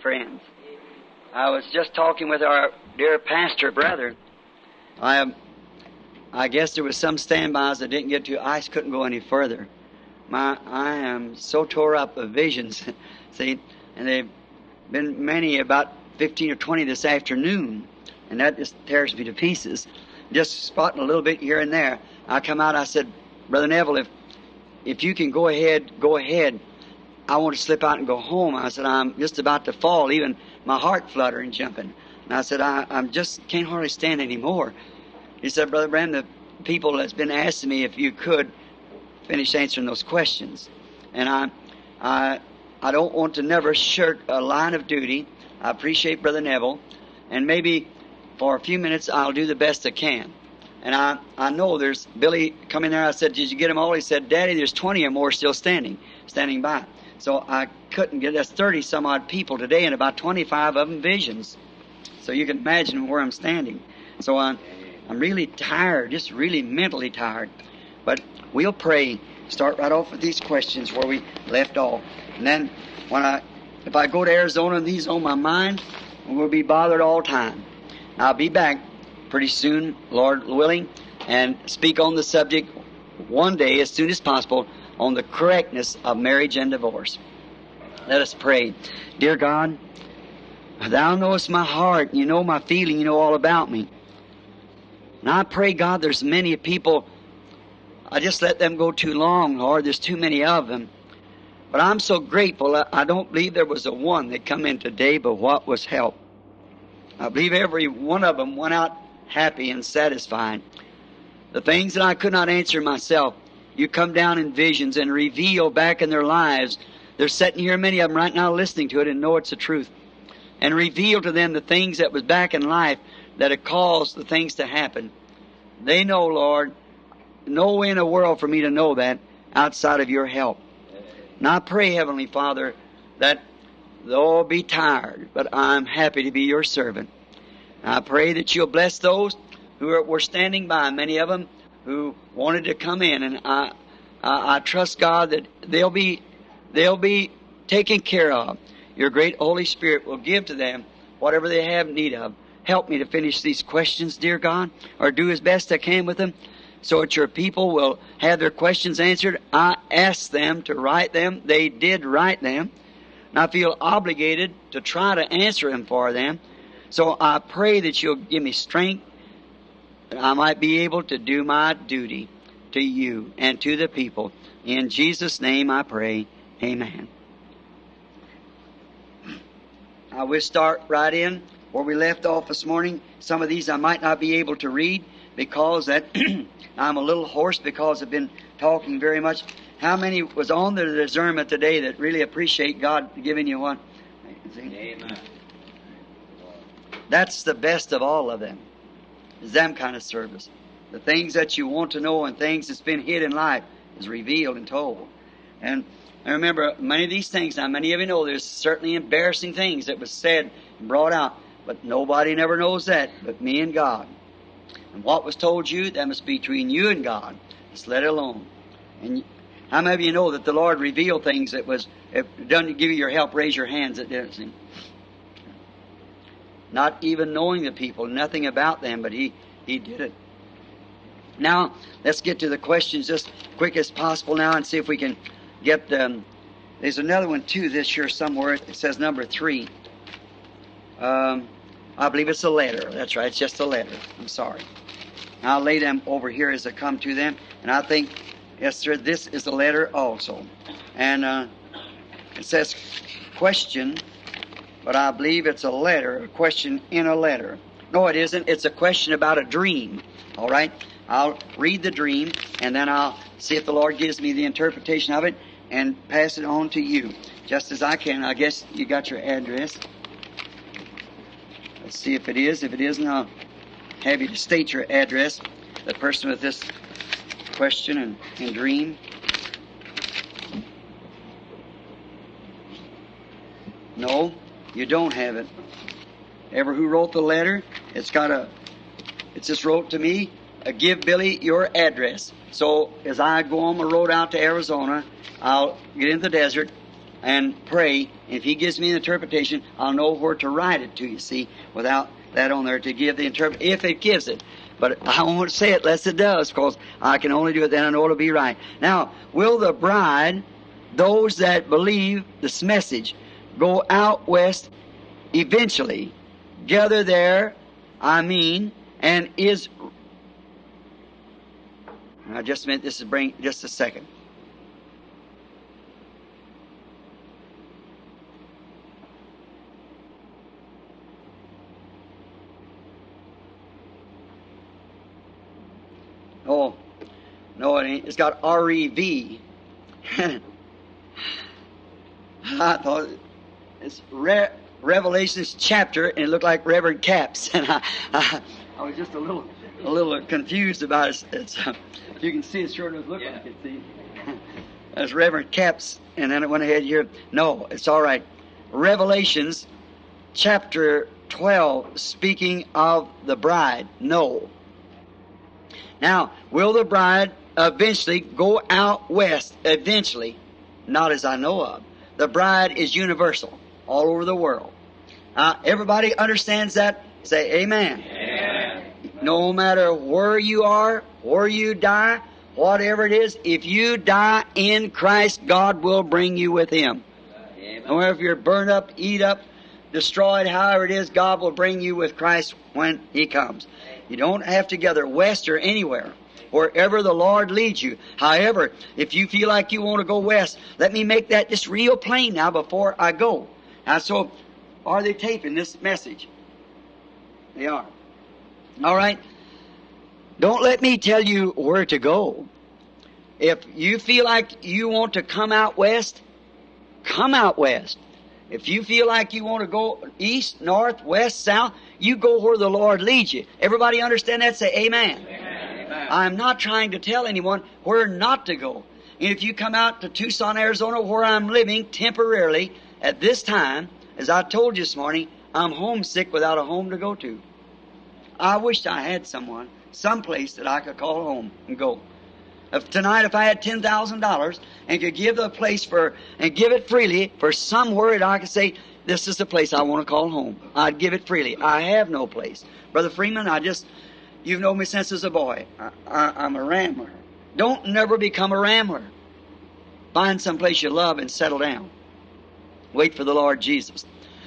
friends. I was just talking with our dear pastor brother. I, I guess there was some standbys I didn't get to. I couldn't go any further. My, I am so tore up of visions, see, and they've been many about 15 or 20 this afternoon, and that just tears me to pieces. Just spotting a little bit here and there. I come out, I said, Brother Neville, if if you can go ahead, go ahead. I want to slip out and go home. I said, I'm just about to fall, even my heart fluttering, jumping. And I said, I, I'm just can't hardly stand anymore. He said, Brother Branham, the people that's been asking me if you could finish answering those questions. And I, I, I don't want to never shirk a line of duty. I appreciate Brother Neville, and maybe for a few minutes I'll do the best I can. And I, I know there's Billy coming there. I said, Did you get them all? He said, Daddy, there's 20 or more still standing, standing by. So I couldn't get, that's 30 some odd people today, and about 25 of them visions. So you can imagine where I'm standing. So I'm, I'm really tired, just really mentally tired. But we'll pray, start right off with these questions where we left off. And then when I, if I go to Arizona and these on my mind, we'll be bothered all time. I'll be back pretty soon, Lord willing, and speak on the subject one day as soon as possible on the correctness of marriage and divorce. Let us pray. Dear God, Thou knowest my heart, you know my feeling, you know all about me. And I pray, God, there's many people, I just let them go too long, Lord. There's too many of them. But I'm so grateful. I don't believe there was a one that come in today, but what was help. I believe every one of them went out happy and satisfied. The things that I could not answer myself, you come down in visions and reveal back in their lives. They're sitting here, many of them right now, listening to it and know it's the truth. And reveal to them the things that was back in life that had caused the things to happen. They know, Lord, no way in the world for me to know that outside of your help. Now I pray, Heavenly Father, that though be tired, but I'm happy to be your servant. I pray that you'll bless those who are, were standing by, many of them who wanted to come in, and I, I, I trust God that they'll be, they'll be taken care of. Your great Holy Spirit will give to them whatever they have need of. Help me to finish these questions, dear God, or do as best I can with them, so that your people will have their questions answered. I asked them to write them. They did write them. And I feel obligated to try to answer them for them. So I pray that you'll give me strength that I might be able to do my duty to you and to the people. In Jesus' name I pray. Amen. I will start right in where we left off this morning. Some of these I might not be able to read because that I'm a little hoarse because I've been talking very much. How many was on the discernment today that really appreciate God giving you one? Amen. That's the best of all of them. Is them kind of service. The things that you want to know and things that's been hid in life is revealed and told. And I remember many of these things. Now, many of you know there's certainly embarrassing things that was said and brought out, but nobody never knows that but me and God. And what was told you, that must be between you and God. Just let it alone. And how many of you know that the Lord revealed things that was, if it doesn't give you your help, raise your hands didn't see not even knowing the people, nothing about them, but he, he did it. Now, let's get to the questions just quick as possible now and see if we can get them. There's another one too this year somewhere. It says number three. Um, I believe it's a letter. That's right. It's just a letter. I'm sorry. I'll lay them over here as I come to them. And I think, yes, sir, this is a letter also. And uh, it says, question but I believe it's a letter, a question in a letter. No, it isn't. It's a question about a dream. All right? I'll read the dream, and then I'll see if the Lord gives me the interpretation of it and pass it on to you, just as I can. I guess you got your address. Let's see if it is. If it isn't, I'll have you to state your address. The person with this question and, and dream. No? You don't have it. Ever who wrote the letter, it's got a, it's just wrote to me, uh, give Billy your address. So as I go on the road out to Arizona, I'll get in the desert, and pray. If he gives me an interpretation, I'll know where to write it to you, see, without that on there to give the interpret if it gives it. But I won't say it unless it does, because I can only do it then I know it'll be right. Now, will the bride, those that believe this message, go out west eventually, gather there, I mean, and is I just meant this is bring just a second. Oh, no, it ain't. It's got R-E-V. I thought it's Re- Revelations chapter, and it looked like Reverend Caps, and I, I, I was just a little, a little confused about it. It's, uh, you can see it sure does look like it. See, that's Reverend Caps, and then it went ahead here. No, it's all right. Revelations chapter 12, speaking of the bride. No. Now, will the bride eventually go out west? Eventually. Not as I know of. The bride is universal, all over the world. Uh, everybody understands that? Say amen. Amen. No matter where you are, where you die, whatever it is, if you die in Christ, God will bring you with Him. Or if you're burned up, eat up, destroyed, however it is, God will bring you with Christ when He comes. You don't have to gather west or anywhere. Wherever the Lord leads you. However, if you feel like you want to go west, let me make that just real plain now before I go. Now, so, are they taping this message? They are. All right. Don't let me tell you where to go. If you feel like you want to come out west, come out west. If you feel like you want to go east, north, west, south, you go where the Lord leads you. Everybody understand that? Say amen. Amen. I'm not trying to tell anyone where not to go. And if you come out to Tucson, Arizona, where I'm living temporarily at this time, as I told you this morning, I'm homesick without a home to go to. I wished I had someone, someplace that I could call home and go. If tonight, if I had ten thousand dollars and could give the place for and give it freely for somewhere that I could say, "This is the place I want to call home," I'd give it freely. I have no place, brother Freeman. I just, you've known me since as a boy. I, I, I'm a rambler. Don't never become a rambler. Find some place you love and settle down. Wait for the Lord Jesus.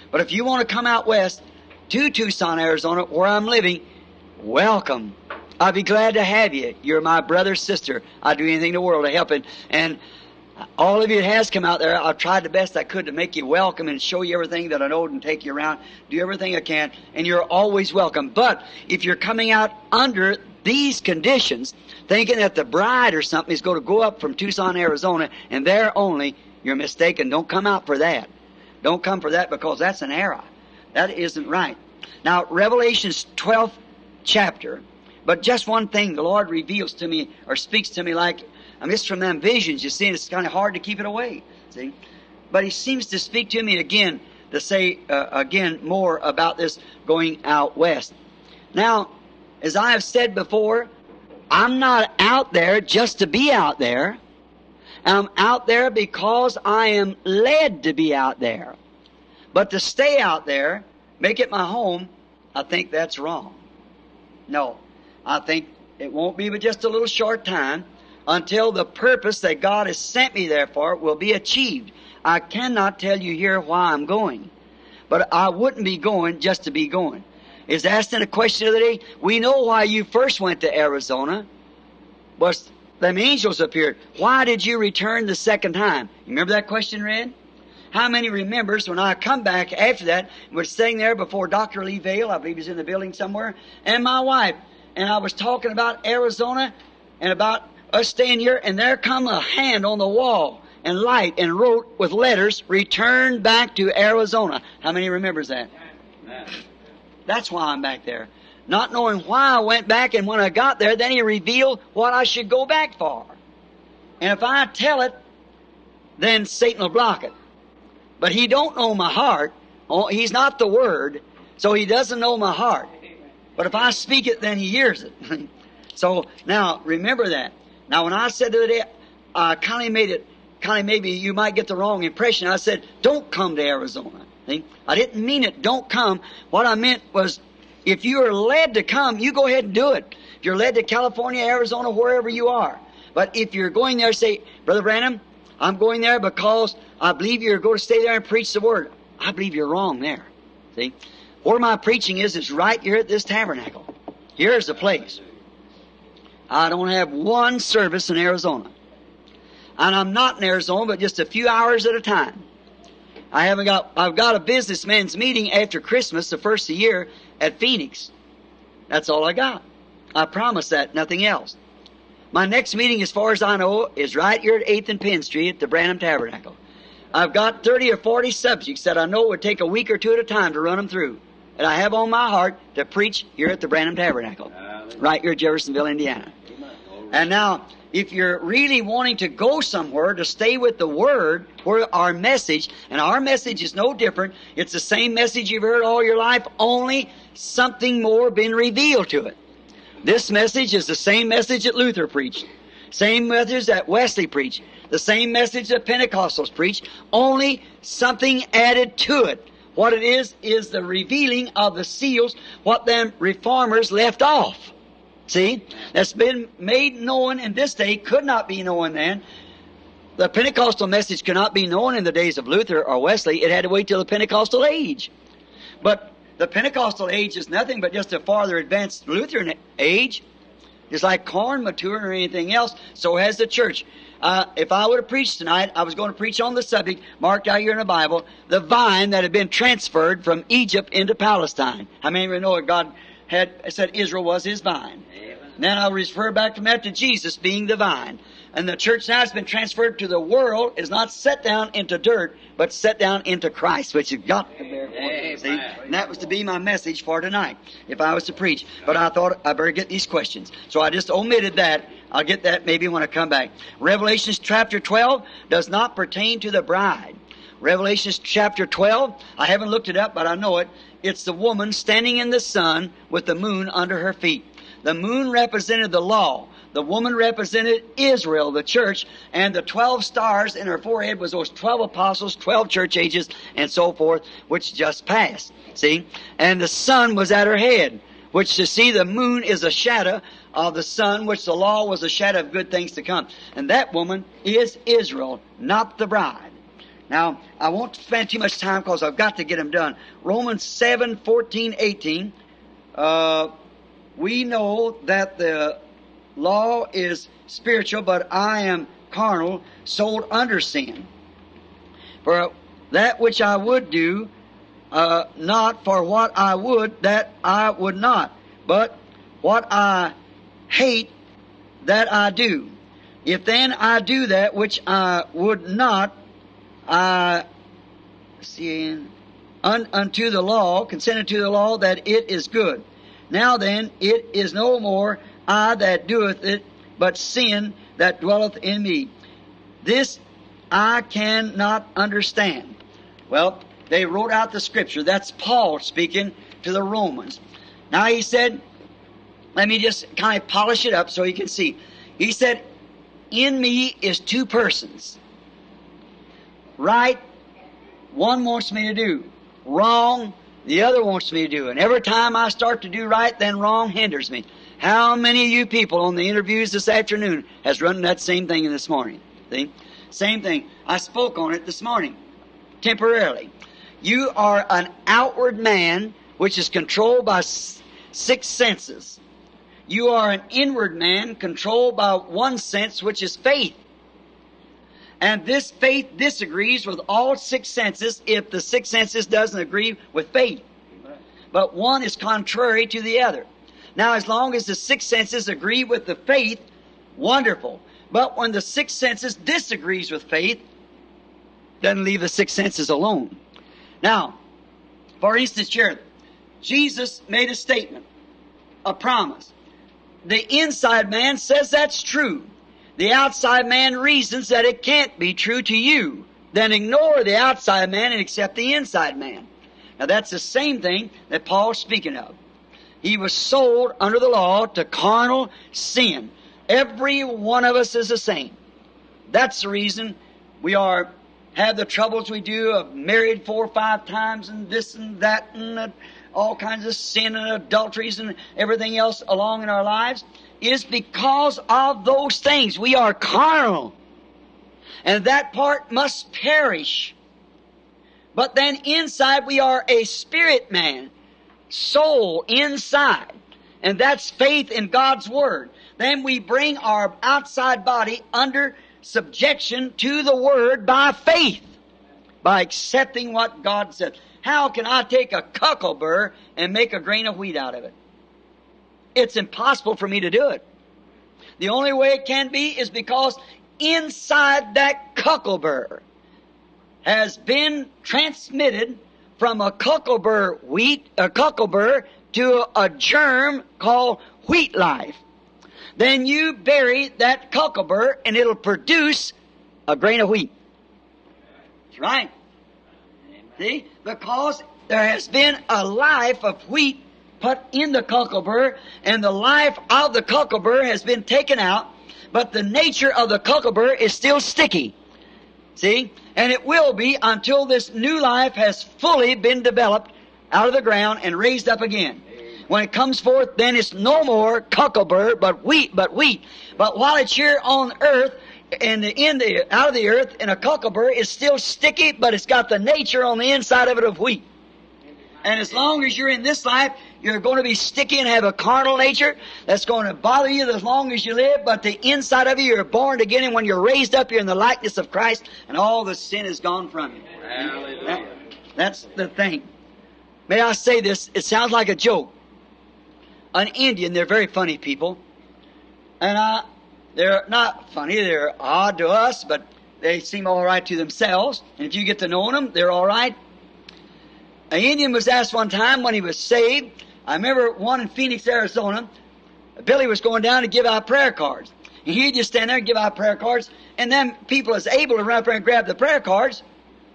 But if you want to come out west to Tucson, Arizona, where I'm living, welcome. I'd be glad to have you. You're my brother, sister. I'd do anything in the world to help it. And all of you that has come out there, I've tried the best I could to make you welcome and show you everything that I know and take you around, do everything I can, and you're always welcome. But if you're coming out under these conditions, thinking that the bride or something is going to go up from Tucson, Arizona, and there only, you're mistaken. Don't come out for that. Don't come for that because that's an error. That isn't right. Now, Revelation's 12th chapter, but just one thing the Lord reveals to me or speaks to me like, I missed from them visions, you see, and it's kind of hard to keep it away, see. But He seems to speak to me again to say uh, again more about this going out west. Now, as I have said before, I'm not out there just to be out there. I'm out there because I am led to be out there. But to stay out there, make it my home, I think that's wrong. No. I think it won't be but just a little short time until the purpose that God has sent me there for will be achieved. I cannot tell you here why I'm going. But I wouldn't be going just to be going. Is asking a question of the day. We know why you first went to Arizona. Was them angels appeared. Why did you return the second time? You remember that question, Red? How many remembers when I come back after that, was sitting there before Dr. Lee Vayle, I believe he's in the building somewhere, and my wife, and I was talking about Arizona and about us staying here, and there come a hand on the wall and light and wrote with letters, return back to Arizona. How many remembers that? That's why I'm back there. Not knowing why I went back, and when I got there, then he revealed what I should go back for. And if I tell it, then Satan will block it. But he don't know my heart. Oh, he's not the Word, so he doesn't know my heart. But if I speak it, then he hears it. so now remember that. Now when I said the other day, I kind of made it kind of maybe you might get the wrong impression. I said, don't come to Arizona. See? I didn't mean it, don't come. What I meant was, if you are led to come, you go ahead and do it. If you're led to California, Arizona, wherever you are. But if you're going there, say, Brother Branham, I'm going there because I believe you're going to stay there and preach the word. I believe you're wrong there. See? Where my preaching is, is right here at this tabernacle. Here's the place. I don't have one service in Arizona. And I'm not in Arizona, but just a few hours at a time. I haven't got, I've got a businessman's meeting after Christmas, the first of the year, at Phoenix. That's all I got. I promise that, nothing else. My next meeting, as far as I know, is right here at 8th and Penn Street at the Branham Tabernacle. I've got 30 or 40 subjects that I know would take a week or two at a time to run them through. And I have on my heart to preach here at the Branham Tabernacle, right here at Jeffersonville, Indiana. And now, if you're really wanting to go somewhere to stay with the Word, where our message, and our message is no different, it's the same message you've heard all your life, only something more been revealed to it. This message is the same message that Luther preached, same message that Wesley preached, the same message that Pentecostals preached, only something added to it. What it is, is the revealing of the seals, what them reformers left off. See? That's been made known in this day, could not be known then. The Pentecostal message could not be known in the days of Luther or Wesley. It had to wait till the Pentecostal age. But the Pentecostal age is nothing but just a farther advanced Lutheran age. It's like corn maturing or anything else. So has the church. Uh, if I would have preached tonight, I was going to preach on the subject marked out here in the Bible, the vine that had been transferred from Egypt into Palestine. How many of you know that God had said Israel was His vine? Then I'll refer back from that to Jesus being the vine. And the church now has been transferred to the world, is not set down into dirt, but set down into Christ, which has got to bear fruit. See? And that was to be my message for tonight, if I was to preach. But I thought I better get these questions. So I just omitted that. I'll get that maybe when I come back. Revelations chapter 12 does not pertain to the bride. Revelations chapter 12, I haven't looked it up, but I know it. It's the woman standing in the sun with the moon under her feet. The moon represented the law. The woman represented Israel, the church, and the 12 stars in her forehead was those 12 apostles, 12 church ages, and so forth, which just passed. See? And the sun was at her head, which to see the moon is a shadow of the sun, which the law was a shadow of good things to come. And that woman is Israel, not the bride. Now, I won't spend too much time because I've got to get them done. Romans 7, 14, 18. Uh, we know that the law is spiritual, but I am carnal, sold under sin. For that which I would do, uh, not for what I would, that I would not, but what I hate, that I do. If then I do that which I would not, I see un, unto the law, consented to the law that it is good. Now then, it is no more I that doeth it, but sin that dwelleth in me. This I cannot understand. Well, they wrote out the scripture. That's Paul speaking to the Romans. Now he said, let me just kind of polish it up so you can see. He said, in me is two persons. Right, one wants me to do. Wrong, the other wants me to do. And every time I start to do right, then wrong hinders me. How many of you people on the interviews this afternoon has run that same thing in this morning? See? Same thing. I spoke on it this morning. Temporarily. You are an outward man which is controlled by six senses. You are an inward man controlled by one sense which is faith. And this faith disagrees with all six senses if the six senses doesn't agree with faith. But one is contrary to the other. Now, as long as the six senses agree with the faith, wonderful. But when the six senses disagrees with faith, doesn't leave the six senses alone. Now, for instance, here, Jesus made a statement, a promise. The inside man says that's true. The outside man reasons that it can't be true to you. Then ignore the outside man and accept the inside man. Now that's the same thing that Paul's speaking of. He was sold under the law to carnal sin. Every one of us is the same. That's the reason we are have the troubles we do of married four or five times and this and that and all kinds of sin and adulteries and everything else along in our lives is because of those things. We are carnal. And that part must perish. But then inside we are a spirit man, soul inside. And that's faith in God's Word. Then we bring our outside body under subjection to the Word by faith, by accepting what God said. How can I take a cocklebur and make a grain of wheat out of it? It's impossible for me to do it. The only way it can be is because inside that cocklebur has been transmitted from a cocklebur wheat, a cocklebur to a germ called wheat life. Then you bury that cocklebur and it'll produce a grain of wheat. That's right. See? Because there has been a life of wheat put in the cocklebur and the life of the cocklebur has been taken out, but the nature of the cocklebur is still sticky. See? And it will be until this new life has fully been developed out of the ground and raised up again. When it comes forth, then it's no more cocklebur, but wheat, but wheat. But while it's here on earth, and in the out of the earth in a cocklebur, it's still sticky, but it's got the nature on the inside of it of wheat. And as long as you're in this life, you're going to be sticky and have a carnal nature that's going to bother you as long as you live, but the inside of you, you're born again, and when you're raised up, you're in the likeness of Christ, and all the sin is gone from you. That, that's the thing. May I say this? It sounds like a joke an Indian. They're very funny people. And uh, they're not funny, they're odd to us, but they seem all right to themselves. And if you get to know them, they're all right. An Indian was asked one time when he was saved. I remember one in Phoenix, Arizona. Billy was going down to give out prayer cards. And he'd just stand there and give out prayer cards. And then people was able to run up there and grab the prayer cards.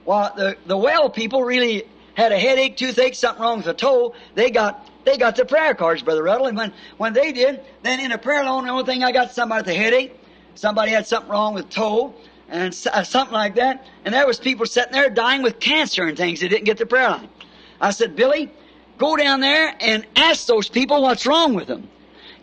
While the, the well people really had a headache, toothache, something wrong with the toe. They got they got the prayer cards, Brother Ruddell, and when, when they did, then in a prayer loan, the only thing I got somebody with a headache, somebody had something wrong with toe, and uh, something like that, and there was people sitting there dying with cancer and things. that didn't get the prayer line. I said, Billy, go down there and ask those people what's wrong with them.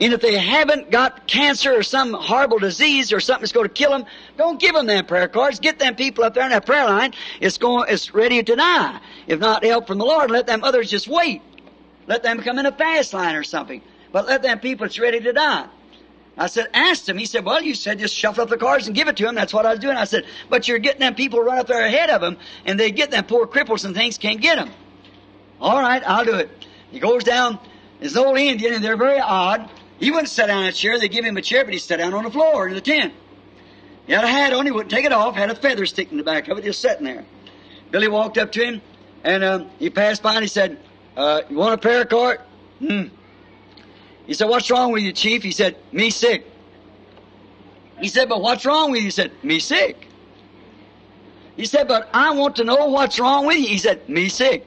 And if they haven't got cancer or some horrible disease or something that's going to kill them, don't give them them prayer cards. Get them people up there in that prayer line. It's going, it's ready to die. If not help from the Lord, let them others just wait. Let them come in a fast line or something. But let them people that's ready to die. I said, ask them. He said, well, you said just shuffle up the cards and give it to him. That's what I was doing. I said, but you're getting them people run up there ahead of them, and they get them poor cripples and things, can't get them. All right, I'll do it. He goes down, this old Indian, and they're very odd. He wouldn't sit down in a chair. They give him a chair, but he sat down on the floor in the tent. He had a hat on. He wouldn't take it off. Had a feather sticking in the back of it, just sitting there. Billy walked up to him, and um, he passed by, and he said, uh, you want a prayer card? Hmm. He said, what's wrong with you, chief? He said, me sick. He said, but what's wrong with you? He said, me sick. He said, but I want to know what's wrong with you. He said, me sick.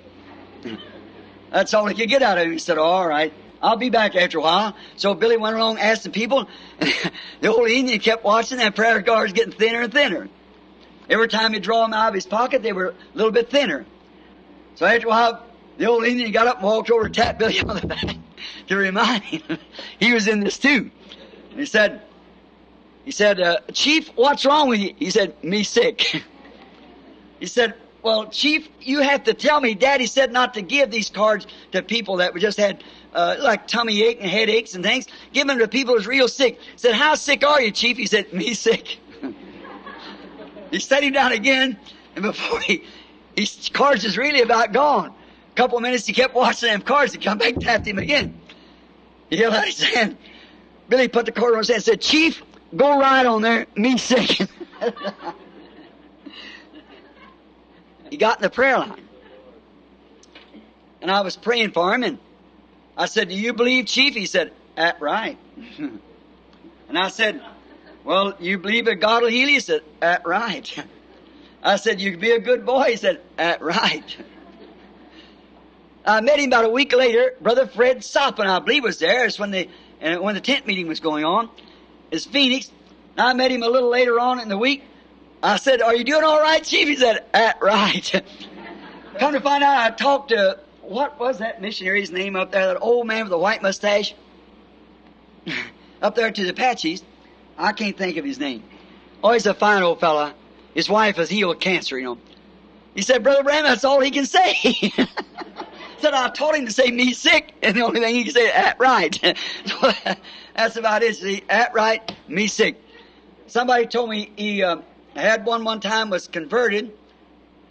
That's all he could get out of him. He said, all right, I'll be back after a while. So Billy went along asking people. the old Indian kept watching that prayer cards getting thinner and thinner. Every time he'd draw them out of his pocket, they were a little bit thinner. So after a while, the old Indian got up and walked over and tapped Billy on the back to remind him he was in this too. And he said, he said, uh, Chief, what's wrong with you? He said, me sick. he said, well, Chief, you have to tell me. Daddy said not to give these cards to people that just had uh, like tummy ache and headaches and things. Give them to people who's real sick. He said, how sick are you, Chief? He said, me sick. he set him down again, and before he, his cards is really about gone A couple of minutes, he kept watching them cards. He come back, tapped him again. He held out his hand. Billy put the card on his hand and said, Chief, go right on there, me second. he got in the prayer line. And I was praying for him, and I said, Do you believe, Chief? He said, At right. and I said, Well, you believe that God will heal you? He said, At right. I said, You be a good boy? He said, At right. I met him about a week later. Brother Fred Sothmann, I believe, was there. It's when the uh, when the tent meeting was going on. It's Phoenix. And I met him a little later on in the week. I said, Are you doing all right, Chief? He said, At right. Come to find out, I talked to, what was that missionary's name up there? That old man with the white mustache? up there to the Apaches. I can't think of his name. Oh, he's a fine old fella. His wife is healed cancer, you know. He said, Brother Branham, that's all he can say. said, I told him to say me sick, and the only thing he can say is at right. that's about it. See, at right, me sick. Somebody told me he uh, had one one time, was converted,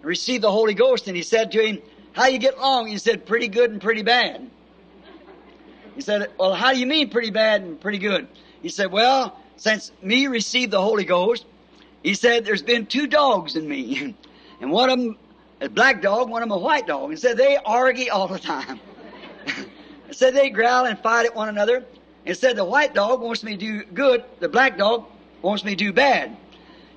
received the Holy Ghost, and he said to him, how you get along? He said, pretty good and pretty bad. He said, well, how do you mean pretty bad and pretty good? He said, well, since me received the Holy Ghost, he said, there's been two dogs in me. and one of them a black dog, one of them a white dog. He said they argue all the time. he said they growl and fight at one another. He said the white dog wants me to do good, the black dog wants me to do bad.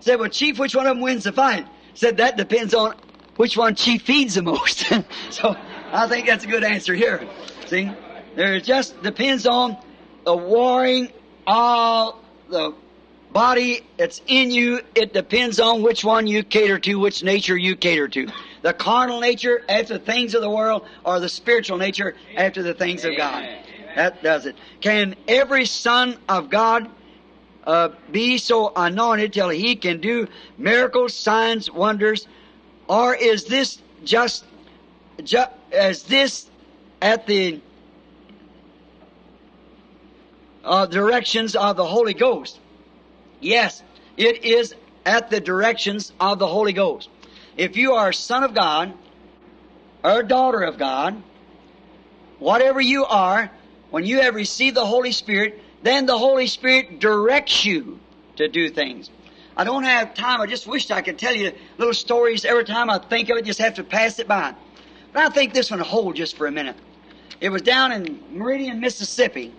Said, well, Chief, which one of them wins the fight? Said that depends on which one Chief feeds the most. so I think that's a good answer here. See, there just depends on the warring all the body that's in you. It depends on which one you cater to, which nature you cater to. The carnal nature after the things of the world, or the spiritual nature after the things of God. That does it. Can every son of God uh, be so anointed till he can do miracles, signs, wonders, or is this just, as this at the uh, directions of the Holy Ghost? Yes, it is at the directions of the Holy Ghost. If you are a son of God or daughter of God, whatever you are, when you have received the Holy Spirit, then the Holy Spirit directs you to do things. I don't have time. I just wished I could tell you little stories every time I think of it, just have to pass it by. But I think this one will hold just for a minute. It was down in Meridian, Mississippi.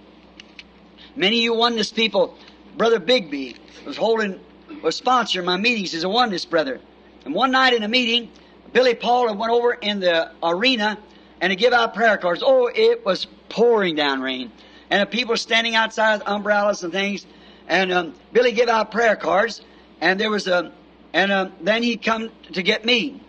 Many of you oneness people, Brother Bigby was holding, was sponsoring my meetings as a oneness brother. And one night in a meeting, Billy Paul went over in the arena and to give out prayer cards. Oh, it was pouring down rain. And the people standing outside with umbrellas and things. And um, Billy gave out prayer cards. And there was a, and um, then he come to get me.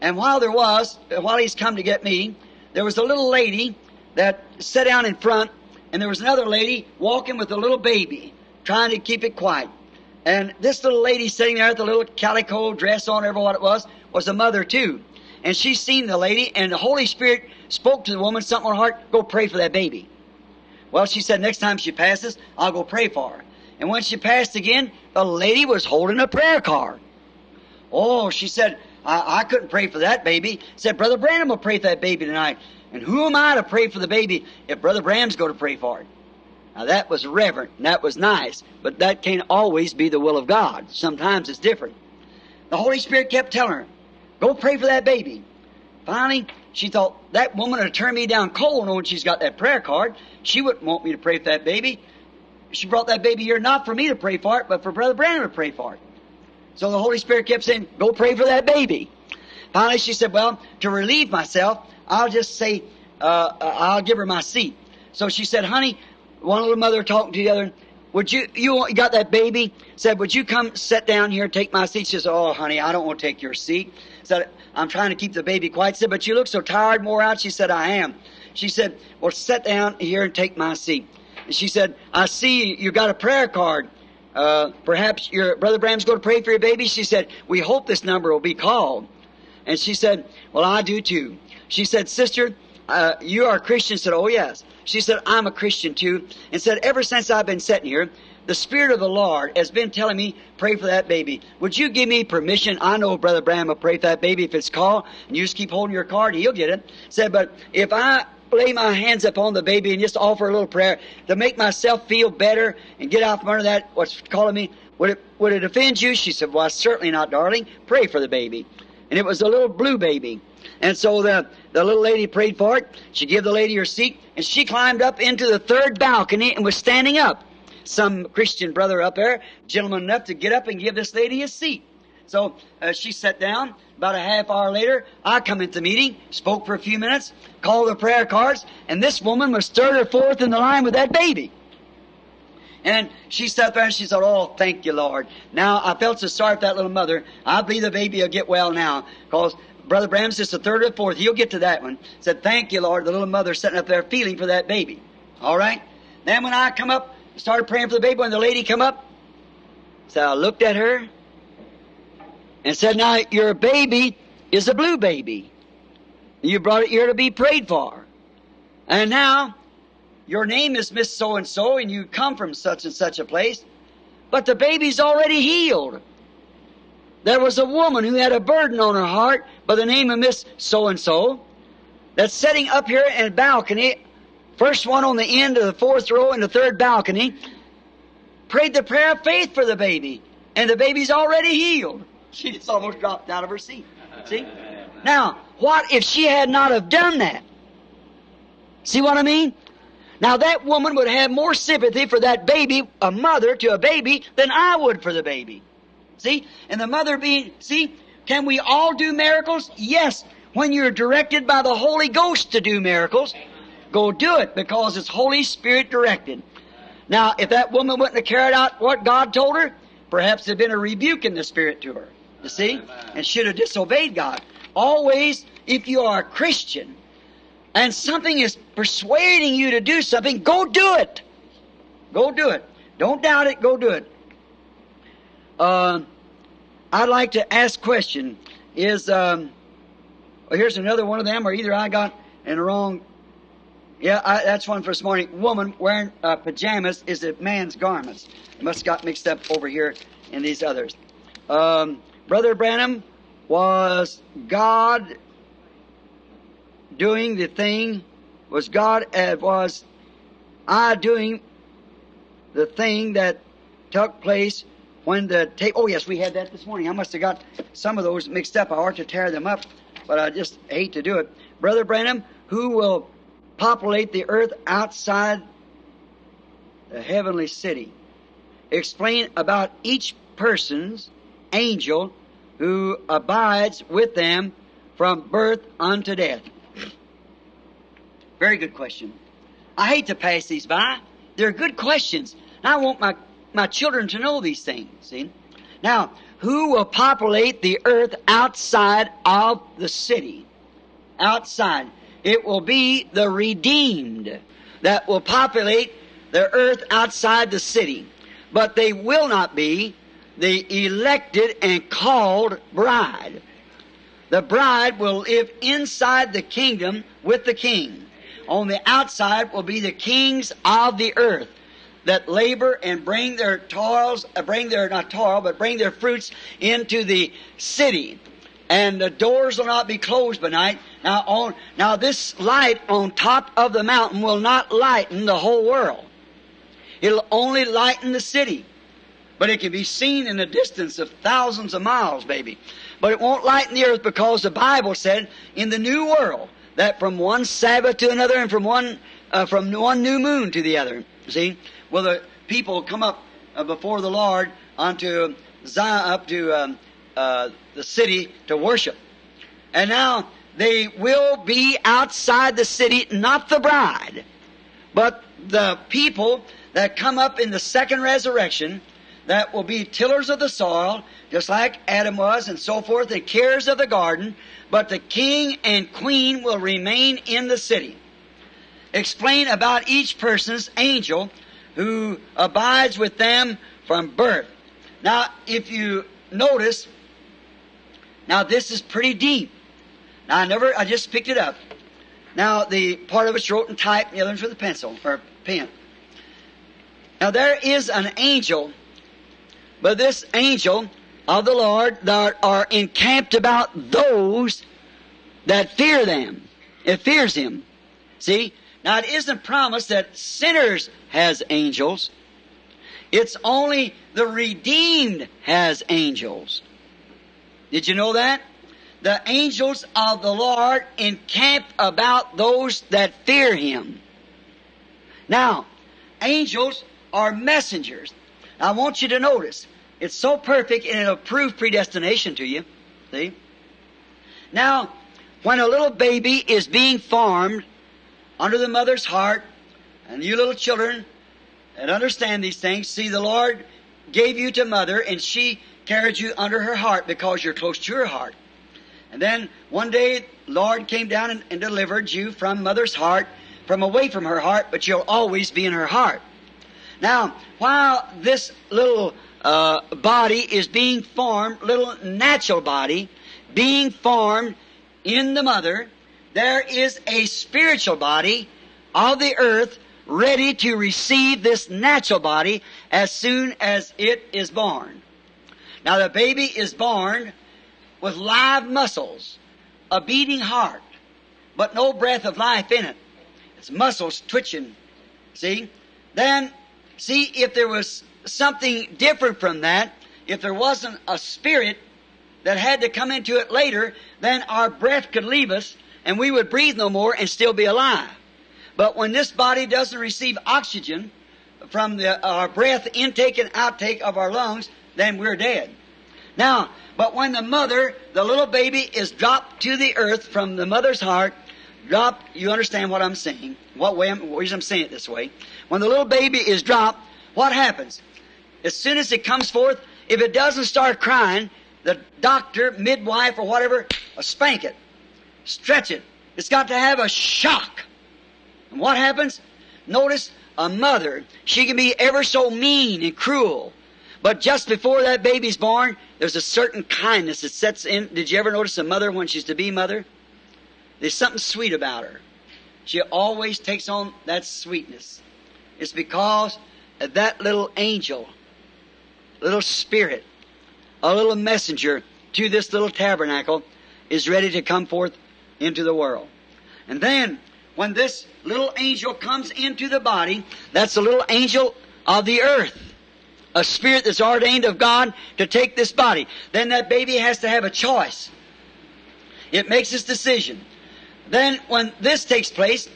And while there was, while he's come to get me, there was a little lady that sat down in front, and there was another lady walking with a little baby, trying to keep it quiet. And this little lady sitting there with the little calico dress on, ever what it was, was a mother too. And she seen the lady, and the Holy Spirit spoke to the woman, something on her heart, go pray for that baby. Well, she said, next time she passes, I'll go pray for her. And when she passed again, the lady was holding a prayer card. Oh, she said, I, I couldn't pray for that baby. Said, Brother Branham will pray for that baby tonight. And who am I to pray for the baby if Brother Branham's going to pray for it? Now that was reverent and that was nice, but that can't always be the will of God. Sometimes it's different. The Holy Spirit kept telling her, go pray for that baby. Finally, she thought, that woman would turn me down cold knowing she's got that prayer card. She wouldn't want me to pray for that baby. She brought that baby here not for me to pray for it, but for Brother Branham to pray for it. So the Holy Spirit kept saying, go pray for that baby. Finally, she said, well, to relieve myself, I'll just say, uh, uh I'll give her my seat. So she said, honey, one little mother talking to the other. Would you, you got that baby? Said, would you come sit down here and take my seat? She said, oh, honey, I don't want to take your seat. Said, I'm trying to keep the baby quiet. Said, but you look so tired, more out. She said, I am. She said, well, sit down here and take my seat. And she said, I see you got a prayer card. Uh, perhaps your brother Branham's going to pray for your baby. She said, we hope this number will be called. And she said, well, I do too. She said, sister, uh, you are a Christian? Said, oh yes. She said, I'm a Christian too. And said, ever since I've been sitting here, the Spirit of the Lord has been telling me, pray for that baby. Would you give me permission? I know Brother Branham will pray for that baby if it's called, and you just keep holding your card, and he'll get it. Said, but if I lay my hands upon the baby and just offer a little prayer to make myself feel better and get out from under that, what's calling me, would it, would it offend you? She said, well, certainly not, darling. Pray for the baby. And it was a little blue baby. And so the, the little lady prayed for it. She gave the lady her seat, and she climbed up into the third balcony and was standing up. Some Christian brother up there, gentleman enough to get up and give this lady a seat. So uh, she sat down. About a half hour later, I come into the meeting, spoke for a few minutes, called the prayer cards, and this woman was third or fourth in the line with that baby. And she sat there and she said, Oh, thank you, Lord. Now, I felt so sorry for that little mother. I believe the baby will get well now. Because Brother Branham's just the third or fourth. You'll get to that one. Said, Thank you, Lord. The little mother sitting up there feeling for that baby. All right? Then when I come up, started praying for the baby, when the lady come up, so I looked at her and said, Now, your baby is a blue baby. You brought it here to be prayed for. And now, your name is Miss So and so, and you come from such and such a place, but the baby's already healed. There was a woman who had a burden on her heart by the name of Miss So and so that's sitting up here in a balcony, first one on the end of the fourth row in the third balcony, prayed the prayer of faith for the baby, and the baby's already healed. She just almost dropped out of her seat. See? Now, what if she had not have done that? See what I mean? Now that woman would have more sympathy for that baby, a mother to a baby, than I would for the baby. See? And the mother being, see, can we all do miracles? Yes. When you're directed by the Holy Ghost to do miracles, go do it because it's Holy Spirit directed. Now, if that woman wouldn't have carried out what God told her, perhaps there'd been a rebuke in the Spirit to her. You see? And should have disobeyed God. Always, if you are a Christian and something is persuading you to do something, go do it. Go do it. Don't doubt it, go do it. Uh, I'd like to ask question is, um, well, here's another one of them, or either I got in the wrong, yeah, I, that's one for this morning. Woman wearing uh, pajamas is a man's garments. Must have got mixed up over here in these others. Um, Brother Branham, was God doing the thing? Was God, uh, was I doing the thing that took place when the tape, oh yes, we had that this morning. I must have got some of those mixed up. I ought to tear them up, but I just hate to do it. Brother Branham, who will populate the earth outside the heavenly city? Explain about each person's angel who abides with them from birth unto death? Very good question. I hate to pass these by. They're good questions. I want my, my children to know these things, see? Now, who will populate the earth outside of the city? Outside. It will be the redeemed that will populate the earth outside the city. But they will not be the elected and called bride. The bride will live inside the kingdom with the king. On the outside will be the kings of the earth that labor and bring their toils, uh, bring their, not toil, but bring their fruits into the city. And the doors will not be closed by night. Now on, now this light on top of the mountain will not lighten the whole world. It'll only lighten the city. But it can be seen in a distance of thousands of miles, baby. But it won't lighten the earth because the Bible said in the new world that from one Sabbath to another and from one, uh, from one new moon to the other. See? Well, the people come up uh, before the Lord onto Zion, up to um, uh, the city to worship. And now they will be outside the city, not the bride, but the people that come up in the second resurrection that will be tillers of the soil, just like Adam was, and so forth, the cares of the garden, but the king and queen will remain in the city. Explain about each person's angel who abides with them from birth. Now, if you notice, now this is pretty deep. Now, I never, I just picked it up. Now, the part of it's wrote in type, the other one's with a pencil or pen. Now, there is an angel but this angel of the Lord that are encamped about those that fear them. It fears him. See? Now it isn't promised that sinners has angels. It's only the redeemed has angels. Did you know that? The angels of the Lord encamp about those that fear him. Now, angels are messengers. I want you to notice, it's so perfect and it'll prove predestination to you. See? Now, when a little baby is being formed under the mother's heart, and you little children, and understand these things. See, the Lord gave you to mother, and she carried you under her heart because you're close to her heart. And then one day, Lord came down and, and delivered you from mother's heart, from away from her heart, but you'll always be in her heart. Now, while this little uh, body is being formed, little natural body, being formed in the mother, there is a spiritual body of the earth ready to receive this natural body as soon as it is born. Now the baby is born with live muscles, a beating heart, but no breath of life in it. Its muscles twitching. See? Then, see if there was something different from that, if there wasn't a spirit that had to come into it later, then our breath could leave us and we would breathe no more and still be alive. But when this body doesn't receive oxygen from the, our breath intake and outtake of our lungs, then we're dead. Now, but when the mother, the little baby is dropped to the earth from the mother's heart, dropped, you understand what I'm saying, what way I'm, reason I'm saying it this way. When the little baby is dropped, what happens? As soon as it comes forth, if it doesn't start crying, the doctor, midwife, or whatever, spank it, stretch it. It's got to have a shock. And what happens? Notice a mother, she can be ever so mean and cruel. But just before that baby's born, there's a certain kindness that sets in. Did you ever notice a mother when she's to be mother? There's something sweet about her. She always takes on that sweetness. It's because that little angel, little spirit, a little messenger to this little tabernacle is ready to come forth into the world. And then when this little angel comes into the body, that's the little angel of the earth. A spirit that's ordained of God to take this body. Then that baby has to have a choice. It makes its decision. Then when this takes place,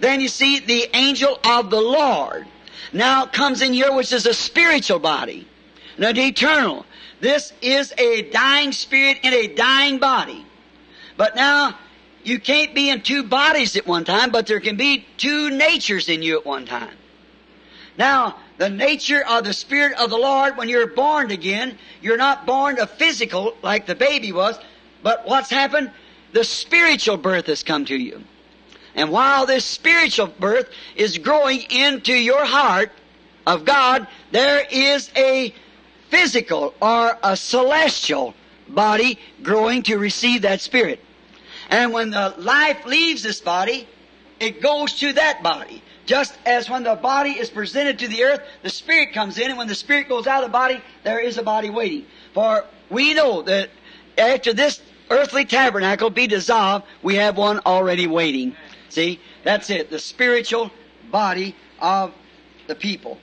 then you see the angel of the Lord now comes in here, which is a spiritual body, not eternal. This is a dying spirit in a dying body. But now you can't be in two bodies at one time, but there can be two natures in you at one time. Now, the nature of the Spirit of the Lord, when you're born again, you're not born a physical like the baby was, but what's happened? The spiritual birth has come to you. And while this spiritual birth is growing into your heart of God, there is a physical or a celestial body growing to receive that spirit. And when the life leaves this body, it goes to that body. Just as when the body is presented to the earth, the spirit comes in, and when the spirit goes out of the body, there is a body waiting. For we know that after this earthly tabernacle be dissolved, we have one already waiting. See, that's it. The spiritual body of the people.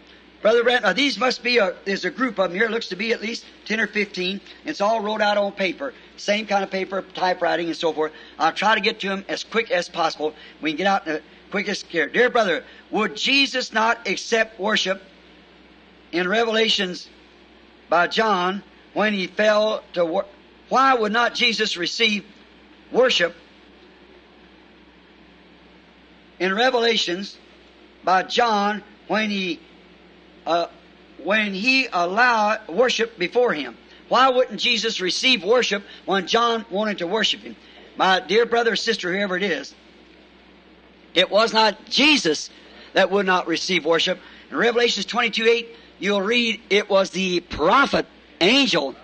Brother Brent, now these must be a, there's a group of them here, looks to be at least 10 or 15. It's all wrote out on paper. Same kind of paper, typewriting and so forth. I'll try to get to them as quick as possible. We can get out in the quickest care. Dear brother, would Jesus not accept worship in Revelations by John when he fell to why would not Jesus receive worship in Revelations by John when he uh, when he allowed worship before him. Why wouldn't Jesus receive worship when John wanted to worship him? My dear brother or sister, whoever it is, it was not Jesus that would not receive worship. In Revelations 22 8, you'll read it was the prophet, angel,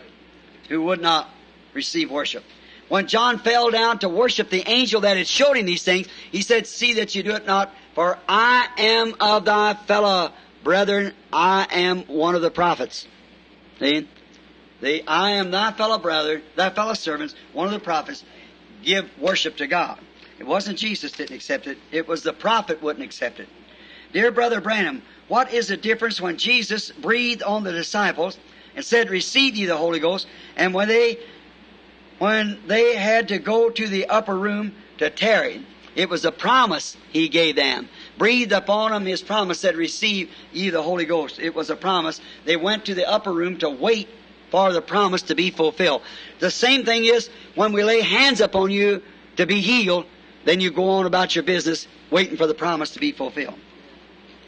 who would not receive worship. When John fell down to worship the angel that had showed him these things, he said, See that you do it not, for I am of thy fellow brethren, I am one of the prophets. See? The I am thy fellow brother, thy fellow servants, one of the prophets, give worship to God. It wasn't Jesus didn't accept it, it was the prophet wouldn't accept it. Dear Brother Branham, what is the difference when Jesus breathed on the disciples and said, Receive ye the Holy Ghost, and when they when they had to go to the upper room to tarry, it was a promise he gave them. Breathed upon them his promise said, Receive ye the Holy Ghost. It was a promise. They went to the upper room to wait for the promise to be fulfilled. The same thing is when we lay hands upon you to be healed, then you go on about your business waiting for the promise to be fulfilled.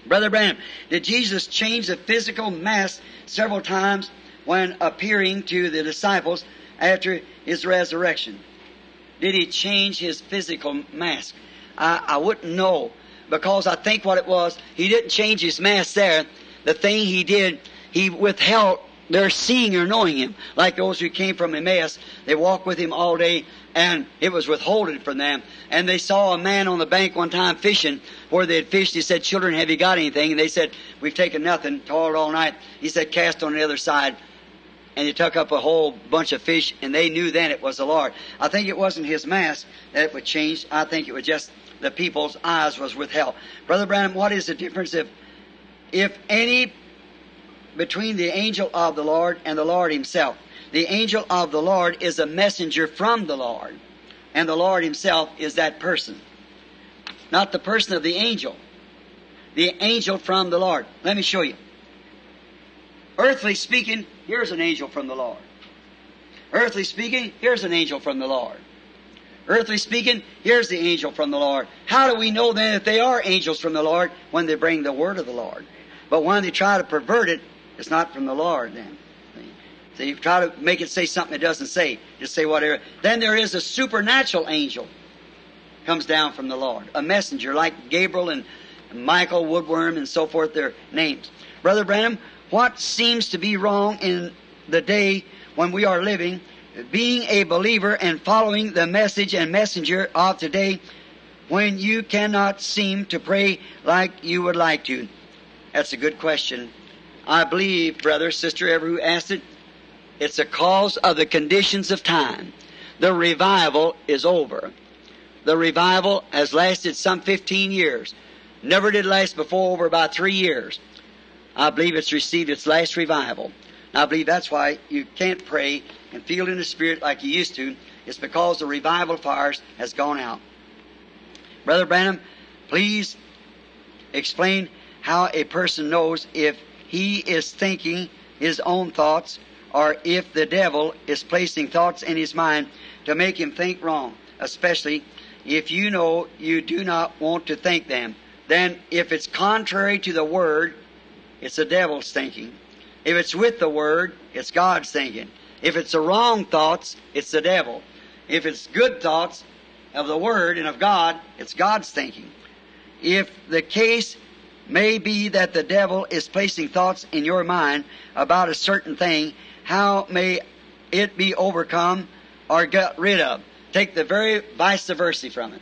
Brother Branham, did Jesus change the physical mass several times when appearing to the disciples after his resurrection? Did he change his physical mask? I, I wouldn't know because I think what it was, he didn't change his mask there. The thing he did, he withheld their seeing or knowing him. Like those who came from Emmaus, they walked with him all day and it was withholding from them. And they saw a man on the bank one time fishing where they had fished. He said, children, have you got anything? And they said, we've taken nothing, toiled all night. He said, cast on the other side. And he took up a whole bunch of fish and they knew then it was the Lord. I think it wasn't his mask that it would change. I think it was just the people's eyes was withheld. Brother Branham, what is the difference if, if any between the angel of the Lord and the Lord himself? The angel of the Lord is a messenger from the Lord, and the Lord himself is that person. Not the person of the angel. The angel from the Lord. Let me show you. Earthly speaking, here's an angel from the Lord. Earthly speaking, here's an angel from the Lord. Earthly speaking, here's the angel from the Lord. How do we know then that they are angels from the Lord when they bring the word of the Lord? But when they try to pervert it, it's not from the Lord then. So you try to make it say something it doesn't say. Just say whatever. Then there is a supernatural angel comes down from the Lord. A messenger like Gabriel and Michael Woodworm and so forth, their names. Brother Branham, what seems to be wrong in the day when we are living, being a believer and following the message and messenger of today, when you cannot seem to pray like you would like to? That's a good question. I believe, brother, sister, ever who asked it, it's a cause of the conditions of time. The revival is over. The revival has lasted some 15 years. Never did last before over about three years. I believe it's received its last revival. And I believe that's why you can't pray and feel in the Spirit like you used to. It's because the revival fires has gone out. Brother Branham, please explain how a person knows if he is thinking his own thoughts or if the devil is placing thoughts in his mind to make him think wrong, especially if you know you do not want to think them. Then if it's contrary to the word, it's the devil's thinking. If it's with the word, it's God's thinking. If it's the wrong thoughts, it's the devil. If it's good thoughts of the word and of God, it's God's thinking. If the case may be that the devil is placing thoughts in your mind about a certain thing how may it be overcome or got rid of? Take the very vice versa from it.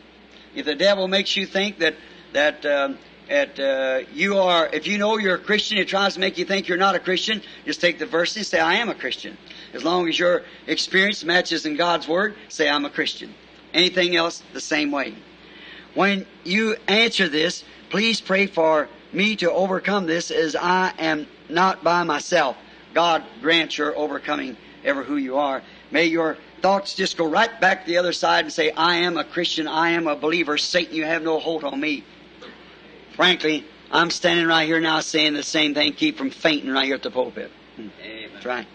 If the devil makes you think that that um, that uh, you are, if you know you're a Christian, it tries to make you think you're not a Christian. Just take the verse and say, "I am a Christian." As long as your experience matches in God's Word, say, "I'm a Christian." Anything else, the same way. When you answer this, please pray for me to overcome this, as I am not by myself. God grant your overcoming ever who you are. May your thoughts just go right back the other side and say, I am a Christian, I am a believer. Satan, you have no hold on me. Frankly, I'm standing right here now saying the same thing. Keep from fainting right here at the pulpit. Hmm. Amen. That's right.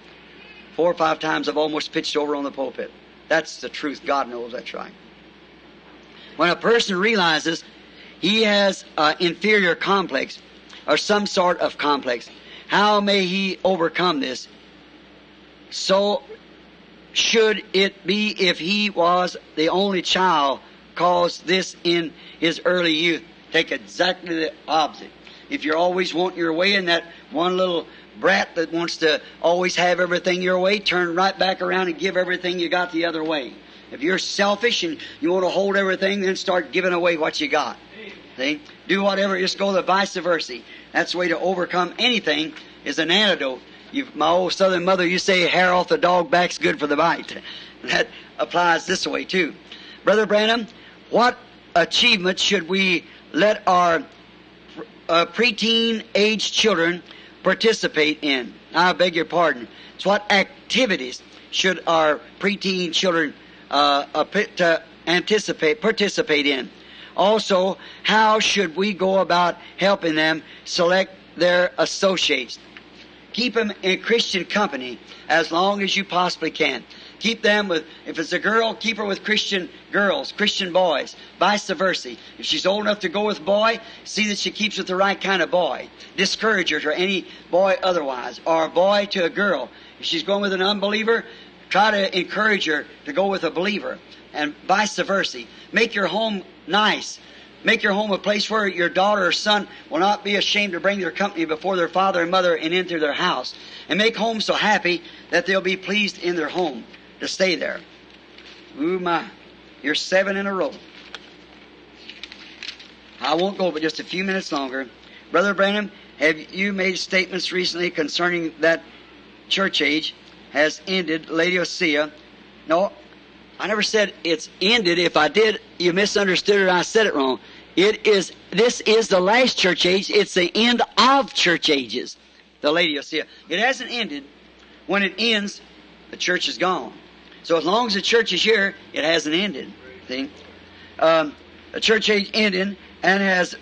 Four or five times I've almost pitched over on the pulpit. That's the truth. God knows that's right. When a person realizes he has an inferior complex or some sort of complex, how may he overcome this? So should it be if he was the only child caused this in his early youth. Take exactly the opposite. If you're always wanting your way and that one little brat that wants to always have everything your way, turn right back around and give everything you got the other way. If you're selfish and you want to hold everything, then start giving away what you got. See? Do whatever, just go the vice versa. That's the way to overcome anything is an antidote. You've, my old southern mother used to say, hair off the dog back's good for the bite. That applies this way too. Brother Branham, what achievements should we let our uh, preteen age children participate in? I beg your pardon. So what activities should our preteen children uh, uh, to anticipate, participate in? Also, how should we go about helping them select their associates? Keep them in Christian company as long as you possibly can. Keep them with, if it's a girl, keep her with Christian girls, Christian boys, vice versa. If she's old enough to go with boy, see that she keeps with the right kind of boy. Discourage her to any boy otherwise, or a boy to a girl. If she's going with an unbeliever, try to encourage her to go with a believer, and vice versa. Make your home nice. Make your home a place where your daughter or son will not be ashamed to bring their company before their father and mother and into their house. And make home so happy that they'll be pleased in their home to stay there. Ooh my, you're seven in a row. I won't go but just a few minutes longer. Brother Branham, have you made statements recently concerning that church age has ended Laodicea? No, I never said it's ended. If I did, you misunderstood it. I said it wrong. It is. This is the last church age. It's the end of church ages. The Laodicea. It hasn't ended. When it ends, the church is gone. So as long as the church is here, it hasn't ended. See, um, the church age ended and has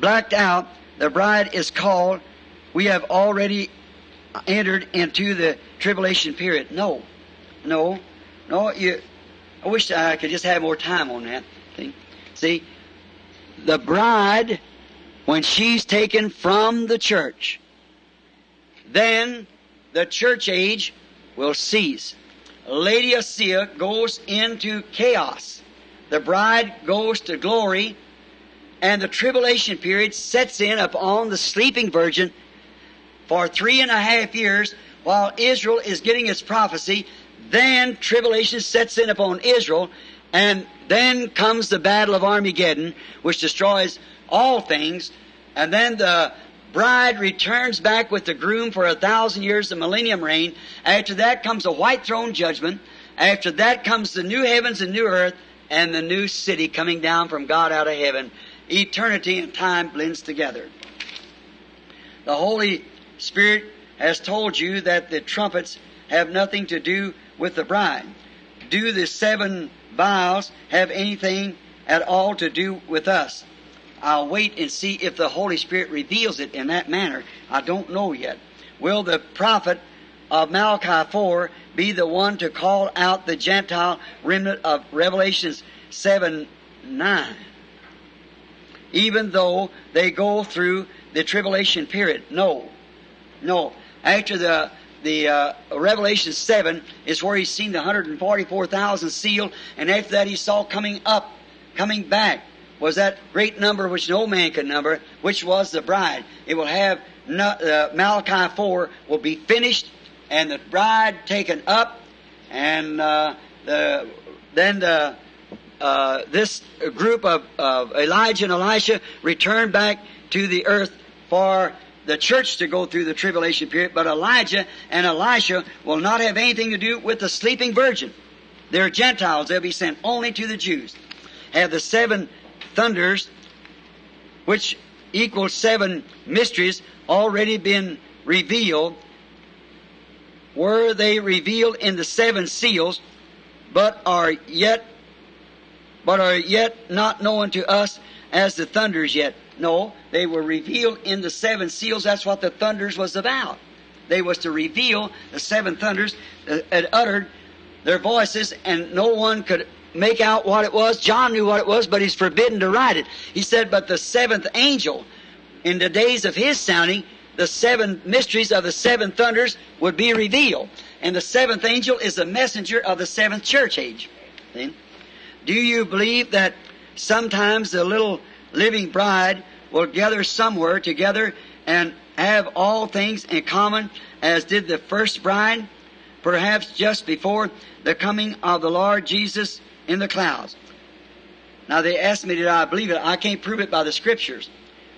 blacked out. The bride is called. We have already entered into the tribulation period. No, no. No, you. I wish I could just have more time on that. See, see, the bride, when she's taken from the church, then the church age will cease. Laodicea goes into chaos. The bride goes to glory, and the tribulation period sets in upon the sleeping virgin for three and a half years while Israel is getting its prophecy then tribulation sets in upon Israel, and then comes the battle of Armageddon, which destroys all things, and then the bride returns back with the groom for a thousand years of millennium reign. After that comes a white throne judgment. After that comes the new heavens and new earth, and the new city coming down from God out of heaven. Eternity and time blends together. The Holy Spirit has told you that the trumpets have nothing to do with the bride. Do the seven vials have anything at all to do with us? I'll wait and see if the Holy Spirit reveals it in that manner. I don't know yet. Will the prophet of Malachi 4 be the one to call out the Gentile remnant of Revelations 7 9? Even though they go through the tribulation period. No. No. After the the uh, Revelation 7 is where he's seen the 144,000 sealed, and after that he saw coming up, coming back, was that great number which no man could number, which was the bride. It will have, no, uh, Malachi 4 will be finished, and the bride taken up, and uh, the, then the, uh, this group of, of Elijah and Elisha return back to the earth for the church to go through the tribulation period, but Elijah and Elisha will not have anything to do with the sleeping virgin. They're Gentiles. They'll be sent only to the Jews. Have the seven thunders, which equal seven mysteries, already been revealed? Were they revealed in the seven seals, but are yet, but are yet not known to us as the thunders yet? No, they were revealed in the seven seals. That's what the thunders was about. They was to reveal the seven thunders uh, that had uttered their voices, and no one could make out what it was. John knew what it was, but he's forbidden to write it. He said, but the seventh angel, in the days of his sounding, the seven mysteries of the seven thunders would be revealed. And the seventh angel is the messenger of the seventh church age. See? Do you believe that sometimes the little living bride will gather somewhere together and have all things in common as did the first bride, perhaps just before the coming of the Lord Jesus in the clouds. Now they asked me, did I believe it? I can't prove it by the scriptures.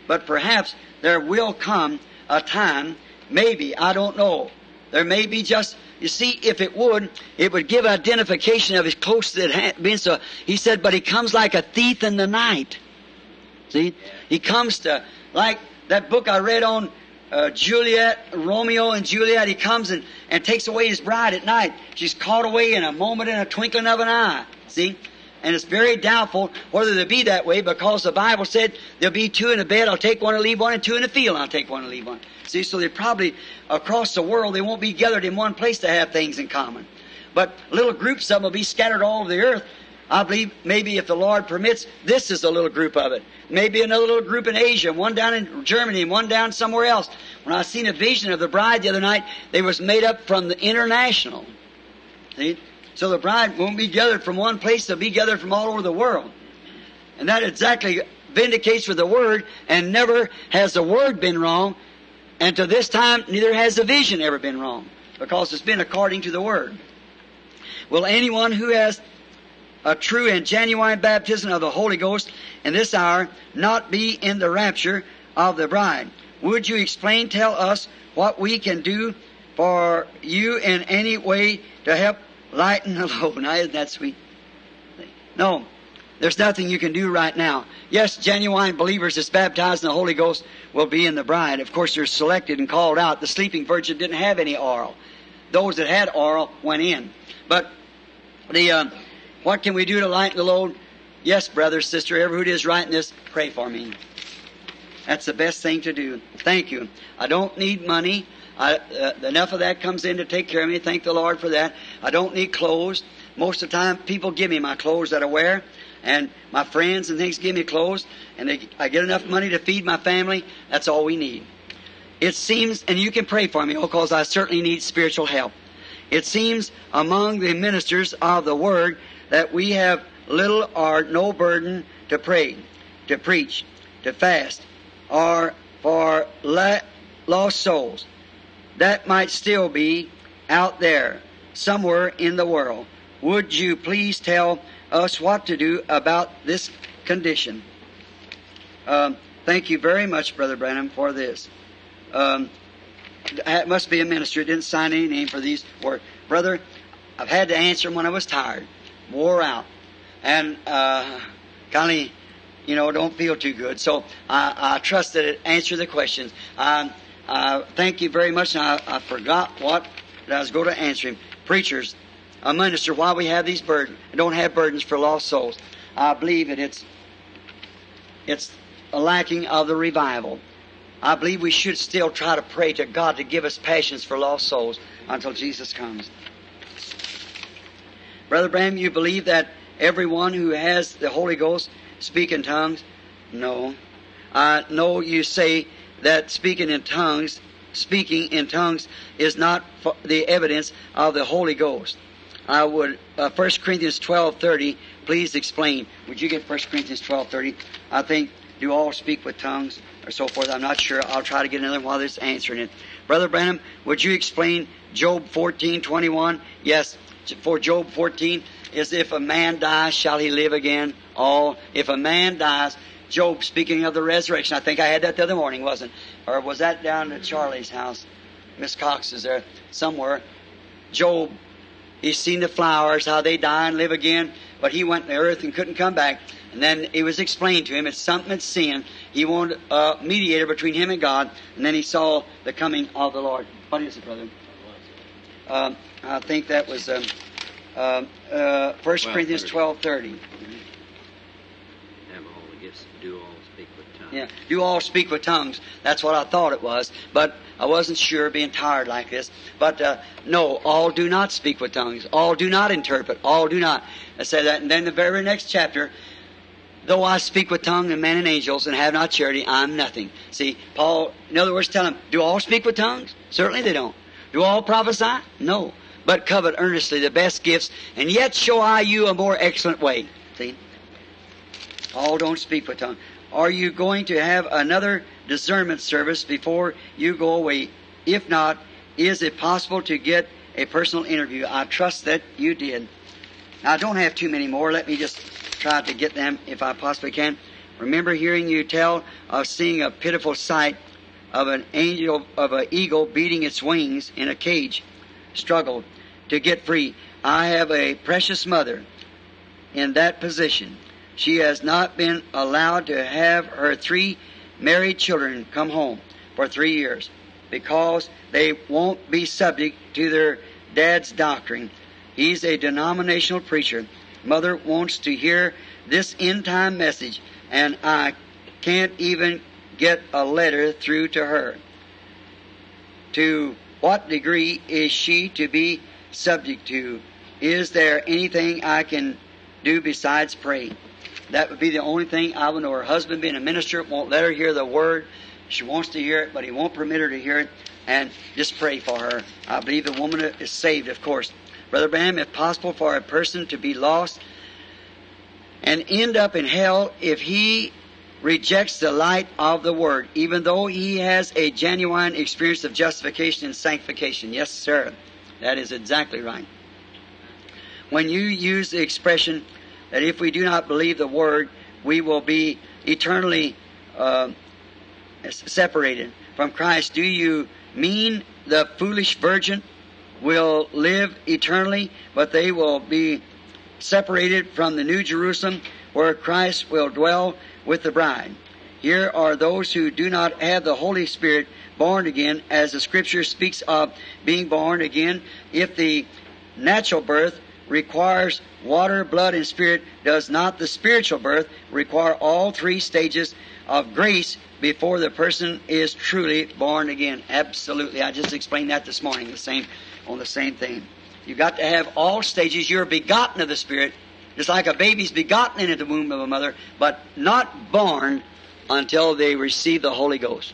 But perhaps there will come a time, maybe, I don't know. There may be just, you see, if it would, it would give identification of his close it had been. So he said, but he comes like a thief in the night. See? He comes to, like that book I read on uh, Juliet, Romeo and Juliet, he comes and, and takes away his bride at night. She's caught away in a moment, in a twinkling of an eye. See? And it's very doubtful whether they'll be that way because the Bible said there'll be two in a bed, I'll take one and leave one, and two in a field, I'll take one and leave one. See, so they probably, across the world, they won't be gathered in one place to have things in common. but little groups of them will be scattered all over the earth. I believe maybe if the Lord permits, this is a little group of it. Maybe another little group in Asia, one down in Germany, and one down somewhere else. When I seen a vision of the bride the other night, they was made up from the international. See? So the bride won't be gathered from one place, they'll be gathered from all over the world. And that exactly vindicates with the word, and never has the word been wrong, and to this time neither has the vision ever been wrong, because it's been according to the word. Will anyone who has a true and genuine baptism of the Holy Ghost in this hour not be in the rapture of the bride? Would you explain, tell us what we can do for you in any way to help lighten the load? Now, isn't that sweet? No, there's nothing you can do right now. Yes, genuine believers that's baptized in the Holy Ghost will be in the bride. Of course, they're selected and called out. The sleeping virgin didn't have any oil. Those that had oil went in. But the uh, what can we do to lighten the load? Yes, brother, sister, whoever it is writing this, pray for me. That's the best thing to do. Thank you. I don't need money. I, uh, enough of that comes in to take care of me. Thank the Lord for that. I don't need clothes. Most of the time, people give me my clothes that I wear, and my friends and things give me clothes, and they, I get enough money to feed my family. That's all we need. It seems, and you can pray for me, because I certainly need spiritual help. It seems among the ministers of the Word that we have little or no burden to pray, to preach, to fast, or for lost souls. That might still be out there somewhere in the world. Would you please tell us what to do about this condition? Um, thank you very much, Brother Branham, for this. Um, it must be a minister. It didn't sign any name for these words. Brother, I've had to answer them when I was tired, wore out, and uh, kind of, you know, don't feel too good. So I, I trust that it answered the questions. Um, uh, thank you very much. I, I forgot what I was going to answer him. Preachers, a minister, why we have these burdens, don't have burdens for lost souls. I believe that it's it's a lacking of the revival. I believe we should still try to pray to God to give us passions for lost souls until Jesus comes. Brother Branham, you believe that everyone who has the Holy Ghost speak in tongues? No. Uh, no, you say that speaking in tongues, speaking in tongues is not the evidence of the Holy Ghost. I would, uh, 1 Corinthians 12.30, please explain. Would you get 1 Corinthians 12.30? I think, do all speak with tongues? or so forth. I'm not sure. I'll try to get another while this answering it. Brother Branham, would you explain Job 14, 21? Yes, for Job 14 is if a man dies, shall he live again? All. If a man dies, Job speaking of the resurrection. I think I had that the other morning, wasn't? Or was that down at Charlie's house? Miss Cox is there somewhere. Job, he's seen the flowers, how they die and live again, but he went to the earth and couldn't come back. And then it was explained to him it's something that's sin. He wanted a mediator between him and God, and then he saw the coming of the Lord. What is it, brother? Um, I think that was um, um uh, uh, 1 well, Corinthians twelve thirty. Mm-hmm do all speak with tongues. Yeah, do all speak with tongues. That's what I thought it was, but I wasn't sure, being tired like this. But uh, no, all do not speak with tongues. All do not interpret. All do not. I said that, and then the very next chapter. Though I speak with tongue and men and angels and have not charity, I'm nothing. See, Paul, in other words, tell him, do all speak with tongues? Certainly they don't. Do all prophesy? No. But covet earnestly the best gifts, and yet show I you a more excellent way. See? All don't speak with tongues. Are you going to have another discernment service before you go away? If not, is it possible to get a personal interview? I trust that you did. Now, I don't have too many more. Let me just try to get them if I possibly can. Remember hearing you tell of seeing a pitiful sight of an angel of an eagle beating its wings in a cage, struggled to get free. I have a precious mother in that position. She has not been allowed to have her three married children come home for three years because they won't be subject to their dad's doctrine. He's a denominational preacher Mother wants to hear this end time message, and I can't even get a letter through to her. To what degree is she to be subject to? Is there anything I can do besides pray? That would be the only thing I would know. Her husband, being a minister, won't let her hear the word. She wants to hear it, but he won't permit her to hear it. And just pray for her. I believe the woman is saved, of course. Brother Branham, if possible for a person to be lost and end up in hell if he rejects the light of the Word, even though he has a genuine experience of justification and sanctification. Yes, sir. That is exactly right. When you use the expression that if we do not believe the Word, we will be eternally uh, separated from Christ, do you mean the foolish virgin will live eternally, but they will be separated from the New Jerusalem where Christ will dwell with the bride. Here are those who do not have the Holy Spirit born again, as the scripture speaks of being born again. If the natural birth requires water, blood, and spirit, does not the spiritual birth require all three stages of grace before the person is truly born again? Absolutely. I just explained that this morning, the same, on the same thing. You've got to have all stages. You're begotten of the Spirit, just like a baby's begotten into the womb of a mother, but not born until they receive the Holy Ghost.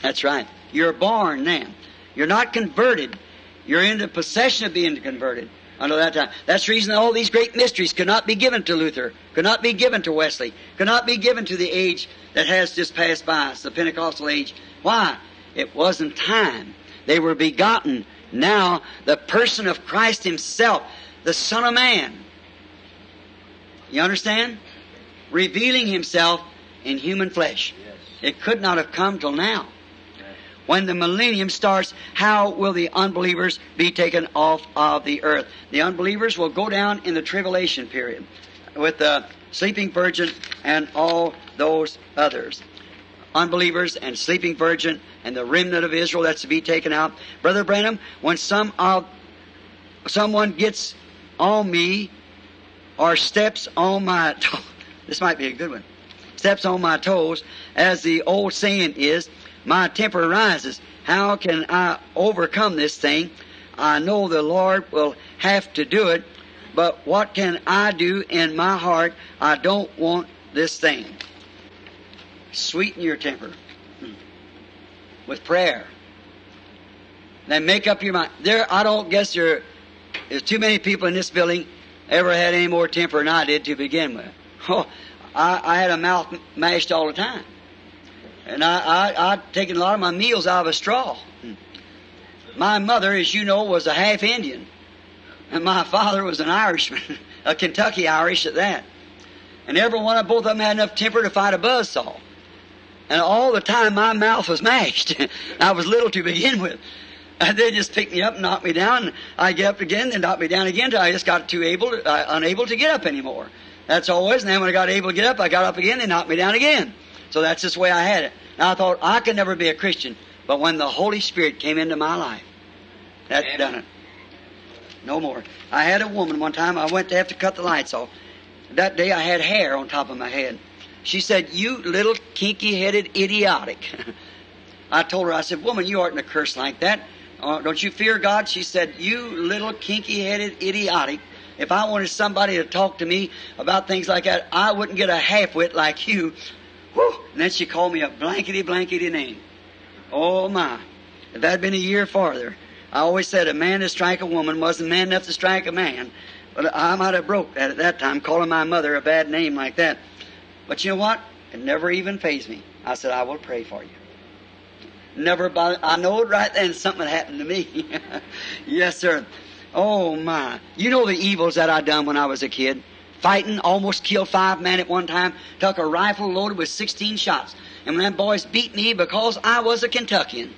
That's right. You're born then. You're not converted. You're in the possession of being converted until that time. That's the reason all these great mysteries could not be given to Luther, could not be given to Wesley, could not be given to the age that has just passed by us, the Pentecostal age. Why? It wasn't time. They were begotten. Now, the person of Christ Himself, the Son of Man, you understand? Revealing Himself in human flesh. Yes. It could not have come till now. When the millennium starts, how will the unbelievers be taken off of the earth? The unbelievers will go down in the tribulation period with the sleeping virgin and all those others. Unbelievers and sleeping virgin and the remnant of Israel that's to be taken out. Brother Branham, when some of someone gets on me or steps on my this might be a good one. Steps on my toes, as the old saying is, my temper rises. How can I overcome this thing? I know the Lord will have to do it, but what can I do in my heart? I don't want this thing. Sweeten your temper hmm, with prayer. Then make up your mind. There, I don't guess there there's too many people in this building ever had any more temper than I did to begin with. Oh, I, I had a mouth mashed all the time. And I, I, I'd taken a lot of my meals out of a straw. My mother, as you know, was a half Indian. And my father was an Irishman, a Kentucky Irish at that. And every one of both of them had enough temper to fight a buzzsaw. And all the time my mouth was mashed. I was little to begin with. And they just picked me up and knocked me down. I get up again, then knocked me down again until I just got too able, to, uh, unable to get up anymore. That's always. And then when I got able to get up, I got up again, they knocked me down again. So that's just the way I had it. Now I thought I could never be a Christian, but when the Holy Spirit came into my life, that Amen. done it. No more. I had a woman one time. I went to have to cut the lights off. That day I had hair on top of my head. She said, "You little kinky-headed idiotic." I told her, I said, "Woman, you oughtn't to curse like that. Uh, don't you fear God?" She said, "You little kinky-headed idiotic." If I wanted somebody to talk to me about things like that, I wouldn't get a half-wit like you. And then she called me a blankety blankety name. Oh my. If that had been a year farther, I always said a man to strike a woman wasn't man enough to strike a man. But I might have broke that at that time, calling my mother a bad name like that. But you know what? It never even fazed me. I said, I will pray for you. Never bothered. I know it right then something happened to me. yes, sir. Oh my. You know the evils that I done when I was a kid. Fighting, almost killed five men at one time, took a rifle loaded with 16 shots. And them boys beat me because I was a Kentuckian.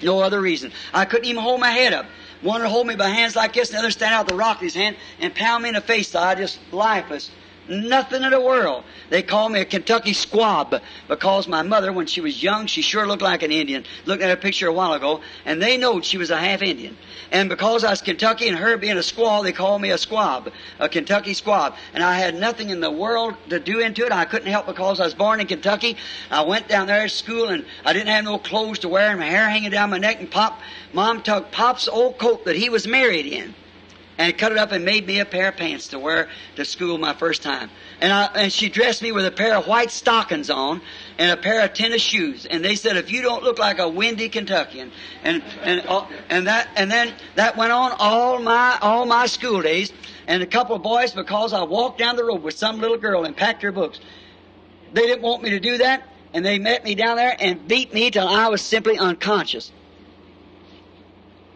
No other reason. I couldn't even hold my head up. One would hold me by hands like this, and the other stand out the rock in his hand and pound me in the face so I just lifeless. Nothing in the world. They called me a Kentucky squab because my mother, when she was young, she sure looked like an Indian. Looked at a picture a while ago, and they knowed she was a half Indian. And because I was Kentucky and her being a squaw, they called me a squab, a Kentucky squab. And I had nothing in the world to do into it. I couldn't help because I was born in Kentucky. I went down there to school and I didn't have no clothes to wear and my hair hanging down my neck and Pop, Mom took Pop's old coat that he was married in. And cut it up and made me a pair of pants to wear to school my first time. And I, and she dressed me with a pair of white stockings on and a pair of tennis shoes. And they said, if you don't look like a windy Kentuckian, and and uh, and that and then that went on all my all my school days. And a couple of boys, because I walked down the road with some little girl and packed her books, they didn't want me to do that, and they met me down there and beat me till I was simply unconscious.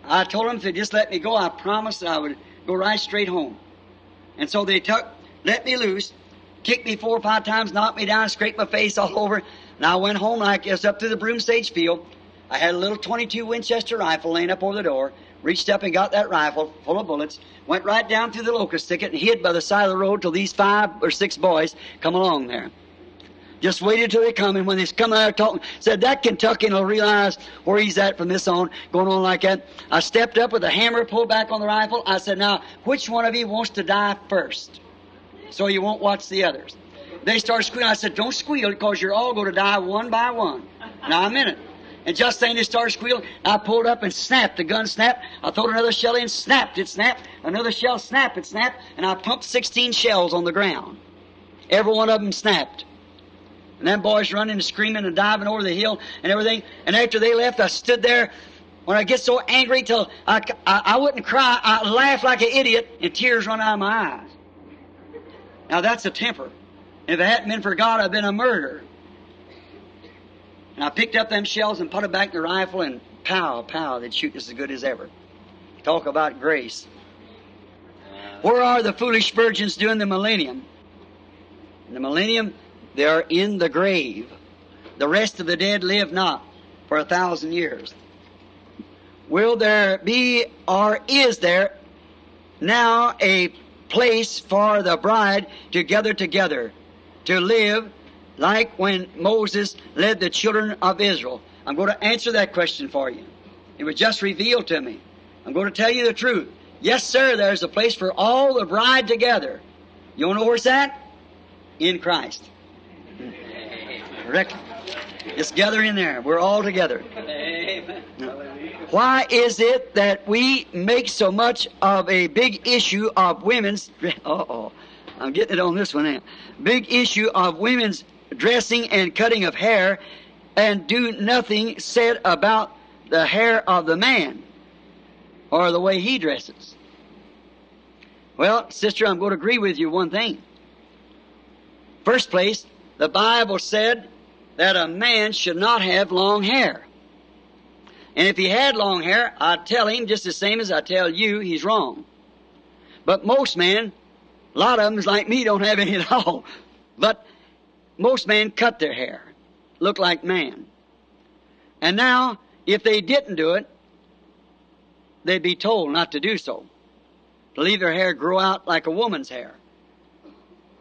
I told them if they just let me go, I promised I would go right straight home. And so they took, let me loose, kicked me four or five times, knocked me down, scraped my face all over, and I went home like this up to the broom sage field. I had a little 22 Winchester rifle laying up over the door, reached up and got that rifle full of bullets, went right down through the locust thicket and hid by the side of the road till these five or six boys come along there. Just waited till they come, and when they come out talking, said that Kentuckian will realize where he's at from this on, going on like that. I stepped up with a hammer, pulled back on the rifle. I said, now, which one of you wants to die first? So you won't watch the others. They started squealing. I said, don't squeal, because you're all going to die one by one. Now, a it. And just then they started squealing. I pulled up and snapped. The gun snapped. I threw another shell in, snapped. It snapped. Another shell snapped. It snapped. And I pumped 16 shells on the ground. Every one of them snapped. And them boys running and screaming and diving over the hill and everything. And after they left, I stood there. When I get so angry till I, I, I wouldn't cry, I laughed like an idiot and tears run out of my eyes. Now that's a temper. If it hadn't been for God, I'd been a murderer. And I picked up them shells and put it back in the rifle and pow, pow, they'd shoot as good as ever. Talk about grace. Where are the foolish virgins during the millennium? In the millennium, they are in the grave. The rest of the dead live not for a thousand years. Will there be, or is there now a place for the bride to gather together, to live like when Moses led the children of Israel? I'm going to answer that question for you. It was just revealed to me. I'm going to tell you the truth. Yes, sir, there's a place for all the bride together. You want to know where it's at? In Christ. Correct. Just gather in there. We're all together. Why is it that we make so much of a big issue of women's? oh, I'm getting it on this one now. Big issue of women's dressing and cutting of hair, and do nothing said about the hair of the man or the way he dresses. Well, sister, I'm going to agree with you one thing. First place, the Bible said that a man should not have long hair. And if he had long hair, I'd tell him just the same as I tell you, he's wrong. But most men, a lot of them, like me, don't have any at all. But most men cut their hair, look like man. And now, if they didn't do it, they'd be told not to do so. To leave their hair grow out like a woman's hair.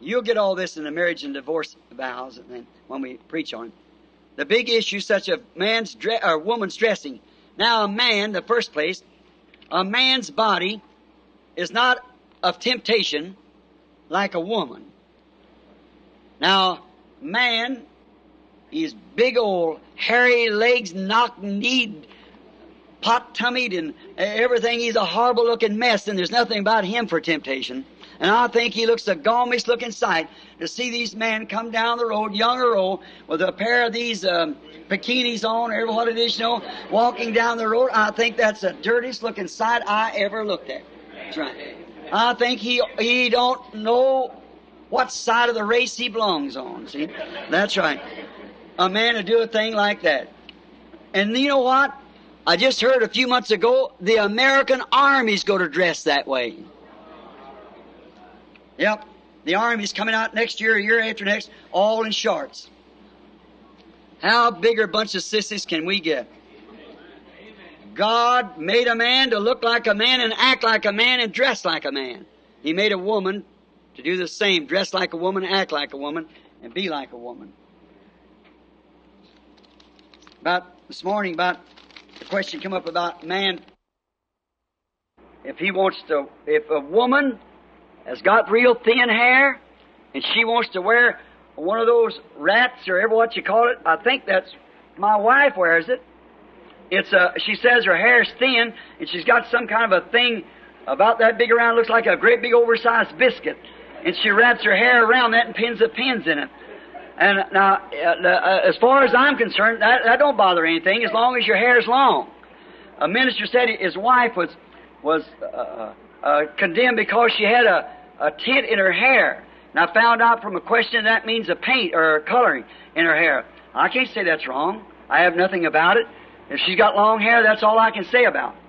You'll get all this in the marriage and divorce vows and when we preach on it. The big issue, such a man's dre- or woman's dressing. Now, a man, the first place, a man's body is not of temptation like a woman. Now, man, he's big old hairy legs, knock kneed, pot tummied, and everything. He's a horrible looking mess, and there's nothing about him for temptation. And I think he looks the gaumiest looking sight to see these men come down the road, young or old, with a pair of these um, bikinis on, or what it is, you know, walking down the road. I think that's the dirtiest looking sight I ever looked at. That's right. I think he he don't know what side of the race he belongs on. See, that's right. A man to do a thing like that. And you know what? I just heard a few months ago the American Army's going to dress that way. Yep. The Army's coming out next year, year after next, all in shorts. How bigger bunch of sissies can we get? God made a man to look like a man and act like a man and dress like a man. He made a woman to do the same, dress like a woman, act like a woman, and be like a woman. About this morning, about the question come up about man. If he wants to, if a woman has got real thin hair, and she wants to wear one of those rats or ever what you call it. I think that's my wife wears it. It's a. She says her hair's thin, and she's got some kind of a thing about that big around, looks like a great big oversized biscuit. And she wraps her hair around that and pins the pins in it. And now, uh, uh, as far as I'm concerned, that, that don't bother anything as long as your hair's long. A minister said his wife was was uh, uh, condemned because she had a, a tint in her hair. And I found out from a question that means a paint or coloring in her hair. I can't say that's wrong. I have nothing about it. If she's got long hair, that's all I can say about. It.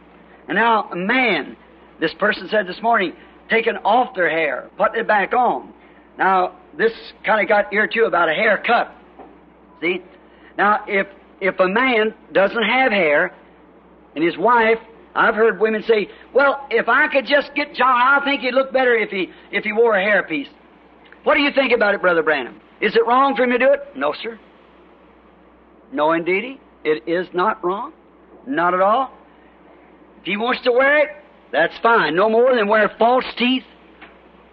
And now, a man, this person said this morning, taking off their hair, putting it back on. Now, this kind of got here too about a haircut. See? Now, if if a man doesn't have hair, and his wife, I've heard women say, "Well, if I could just get John, I think he'd look better if he if he wore a hairpiece." What do you think about it, Brother Branham? Is it wrong for him to do it? No, sir. No, indeedy. It is not wrong. Not at all. If he wants to wear it, that's fine. No more than wear false teeth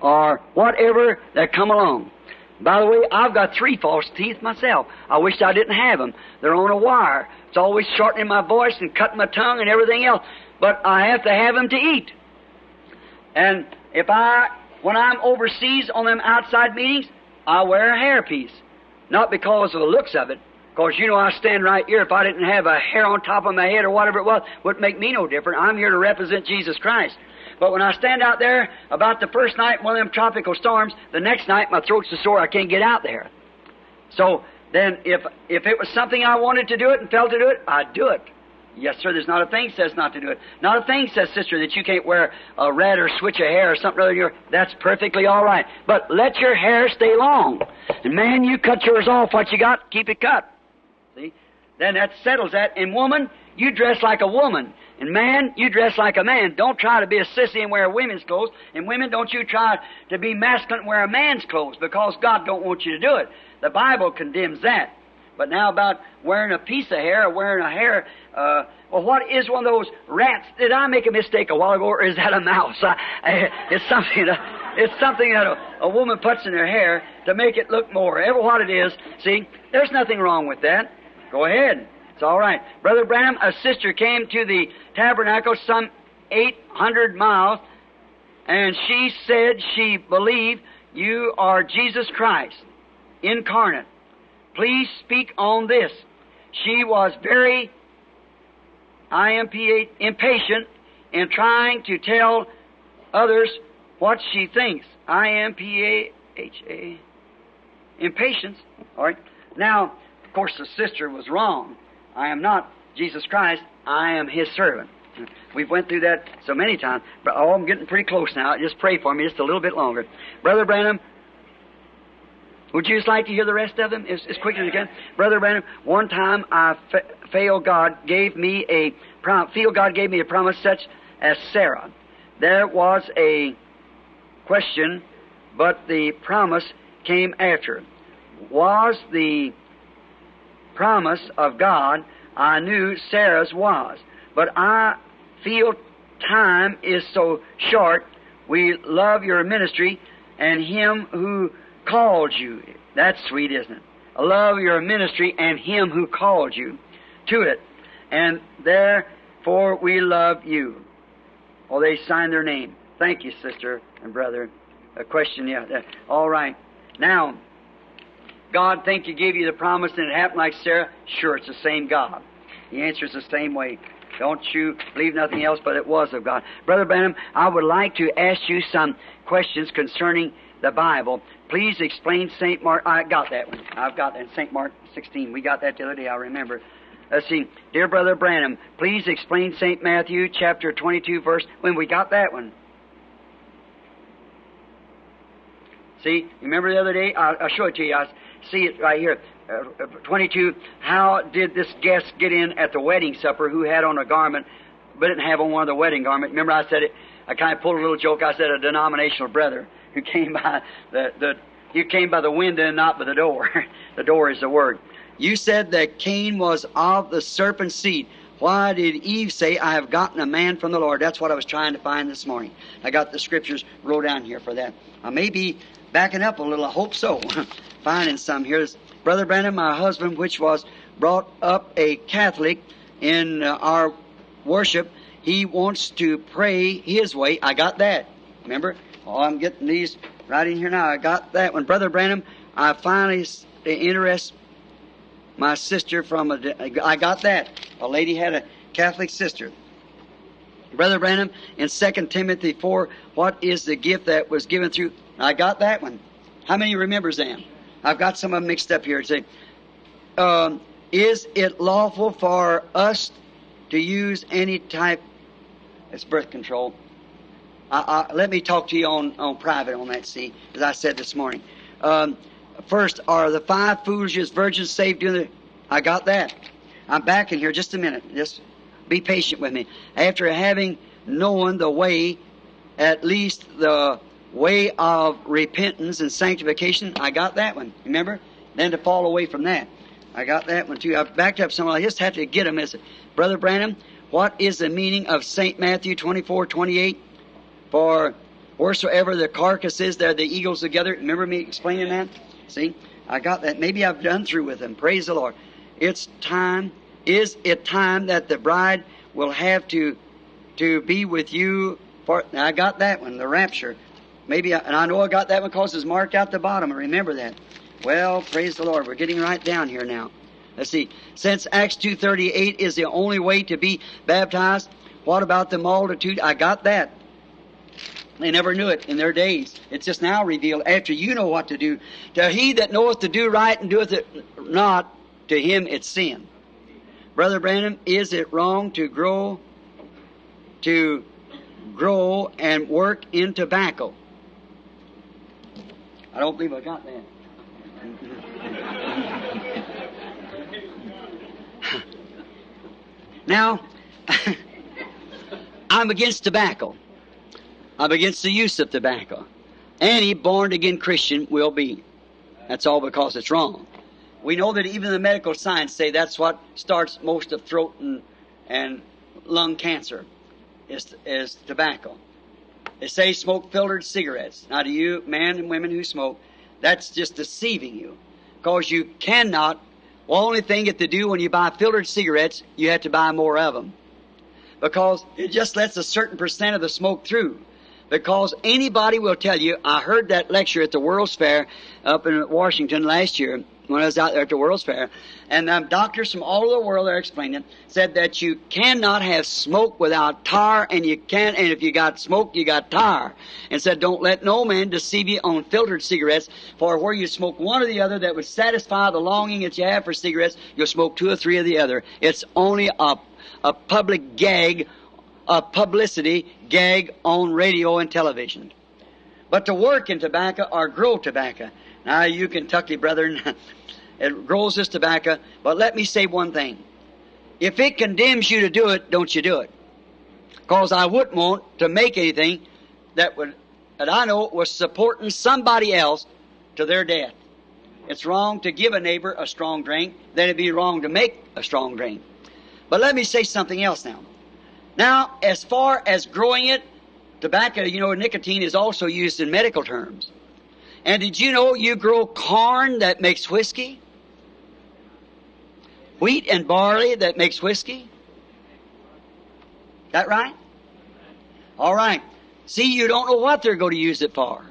or whatever that come along. By the way, I've got three false teeth myself. I wish I didn't have them. They're on a wire. It's always shortening my voice and cutting my tongue and everything else. But I have to have them to eat. And if I, when I'm overseas on them outside meetings, I wear a hairpiece. Not because of the looks of it, because you know I stand right here. If I didn't have a hair on top of my head or whatever it was, wouldn't make me no different. I'm here to represent Jesus Christ. But when I stand out there about the first night, one of them tropical storms, the next night my throat's so sore I can't get out there. So then if if it was something I wanted to do it and felt to do it, I'd do it. Yes, sir, there's not a thing says not to do it. Not a thing says, sister, that you can't wear a red or switch a hair or something other than your that's perfectly all right. But let your hair stay long. And man, you cut yours off what you got, keep it cut. See? Then that settles that. And woman, you dress like a woman. And man, you dress like a man. Don't try to be a sissy and wear women's clothes. And women, don't you try to be masculine and wear a man's clothes because God don't want you to do it. The Bible condemns that. But now about wearing a piece of hair or wearing a hair, uh, well, what is one of those rats? Did I make a mistake a while ago, or is that a mouse? I, I, it's something. That, it's something that a, a woman puts in her hair to make it look more. Ever what it is. See, there's nothing wrong with that. Go ahead. It's all right. Brother Branham, a sister came to the tabernacle some 800 miles, and she said she believed you are Jesus Christ, incarnate. Please speak on this. She was very IMPA, impatient in trying to tell others what she thinks. I-M-P-A-H-A. Impatience. All right. Now, of course, the sister was wrong. I am not Jesus Christ. I am His servant. We've went through that so many times, but oh, I'm getting pretty close now. Just pray for me just a little bit longer. Brother Branham, would you just like to hear the rest of them as, as quickly as you can? Brother Branham, one time I failed God gave me a prom- feel God gave me a promise such as Sarah. There was a question, but the promise came after. Was the promise of God, I knew Sarah's was. But I feel time is so short. We love your ministry and Him who called you. That's sweet, isn't it? Love your ministry and Him who called you to it. And therefore we love you. Oh, they signed their name. Thank you, sister and brother. A question, yeah. All right. Now, God think He gave you the promise and it happened like Sarah? Sure, it's the same God. The answer is the same way. Don't you believe nothing else but it was of God. Brother Branham, I would like to ask you some questions concerning the Bible. Please explain St. Mark. I got that one. I've got that. St. Mark 16. We got that the other day, I remember. Let's see. Dear Brother Branham, please explain St. Matthew chapter 22 verse. When we got that one. See, remember the other day? I'll, I'll show it to you. I see it right here. Uh, 22. How did this guest get in at the wedding supper who had on a garment but didn't have on one of the wedding garments? Remember I said it, I kind of pulled a little joke. I said a denominational brother who came by the, the he came by the window and not by the door. the door is the word. You said that Cain was of the serpent's seed. Why did Eve say, I have gotten a man from the Lord? That's what I was trying to find this morning. I got the scriptures wrote down here for that. I may be backing up a little. I hope so. Finding some here. Brother Branham, my husband, which was brought up a Catholic in uh, our worship, he wants to pray his way. I got that. Remember? Oh, I'm getting these right in here now. I got that one. Brother Branham, I finally interest my sister from a, I got that. A lady had a Catholic sister. Brother Branham, in 2 Timothy 4, what is the gift that was given through? I got that one. How many remembers them? I've got some of them mixed up here. Say, um, is it lawful for us to use any type? It's birth control. I, I, let me talk to you on, on private on that. See, as I said this morning. Um, first, are the five foolishest virgins saved? Doing the, I got that. I'm back in here just a minute. Just be patient with me. After having known the way, at least the way of repentance and sanctification, I got that one. Remember? Then to fall away from that. I got that one too. I backed up some. I just had to get them. As Brother Branham, what is the meaning of St. Matthew 24, 28? For wheresoever the carcass is, there the eagles together. Remember me explaining that? See? I got that. Maybe I've done through with them. Praise the Lord. It's time. Is it time that the bride will have to to be with you for I got that one, the rapture. Maybe I, and I know I got that one because it's marked out the bottom. I remember that. Well, praise the Lord. We're getting right down here now. Let's see. Since Acts 2.38 is the only way to be baptized, what about the multitude? I got that. They never knew it in their days. It's just now revealed after you know what to do. To he that knoweth to do right and doeth it not, to him it's sin. Brother Branham, is it wrong to grow, to grow and work in tobacco? I don't believe I got that. now, I'm against tobacco. I'm against the use of tobacco. Any born again Christian will be. That's all because it's wrong. We know that even the medical science say that's what starts most of throat and, and lung cancer is, is tobacco. They say smoke filtered cigarettes. Now to you, men and women who smoke, that's just deceiving you. Because you cannot, well, only thing you have to do when you buy filtered cigarettes, you have to buy more of them. Because it just lets a certain percent of the smoke through. Because anybody will tell you, I heard that lecture at the World's Fair up in Washington last year when I was out there at the World's Fair, and um, doctors from all over the world are explaining said that you cannot have smoke without tar, and you can't, and if you got smoke, you got tar. And said, don't let no man deceive you on filtered cigarettes, for where you smoke one or the other that would satisfy the longing that you have for cigarettes, you'll smoke two or three of the other. It's only a, a public gag a publicity gag on radio and television. But to work in tobacco or grow tobacco. Now, you Kentucky brethren, it grows this tobacco, but let me say one thing. If it condemns you to do it, don't you do it. Because I wouldn't want to make anything that would, that I know was supporting somebody else to their death. It's wrong to give a neighbor a strong drink, then it'd be wrong to make a strong drink. But let me say something else now. Now, as far as growing it, tobacco, you know, nicotine is also used in medical terms. And did you know you grow corn that makes whiskey? Wheat and barley that makes whiskey? That right? All right. See, you don't know what they're going to use it for.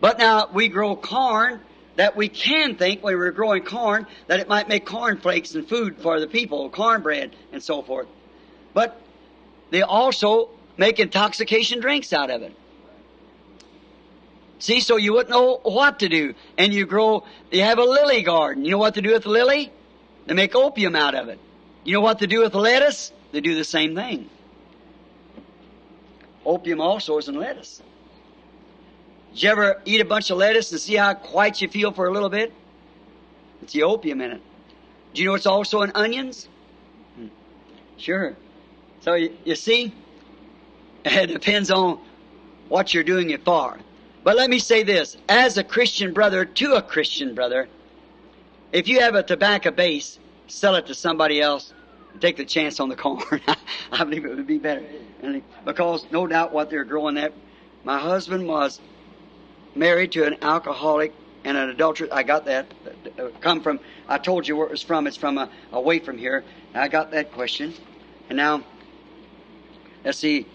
But now we grow corn that we can think when we're growing corn that it might make corn flakes and food for the people, cornbread and so forth. But they also make intoxication drinks out of it. See, so you wouldn't know what to do. And you grow, you have a lily garden. You know what to do with the lily? They make opium out of it. You know what to do with the lettuce? They do the same thing. Opium also is in lettuce. Did you ever eat a bunch of lettuce and see how quiet you feel for a little bit? It's the opium in it. Do you know it's also in onions? Hmm. Sure. So you, you see, it depends on what you're doing it for. But let me say this, as a Christian brother to a Christian brother, if you have a tobacco base, sell it to somebody else, and take the chance on the corn. I believe it would be better. Because no doubt what they're growing that. My husband was married to an alcoholic and an adulteress. I got that. Uh, come from, I told you where it was from. It's from a, away from here. I got that question. And now, Let's see,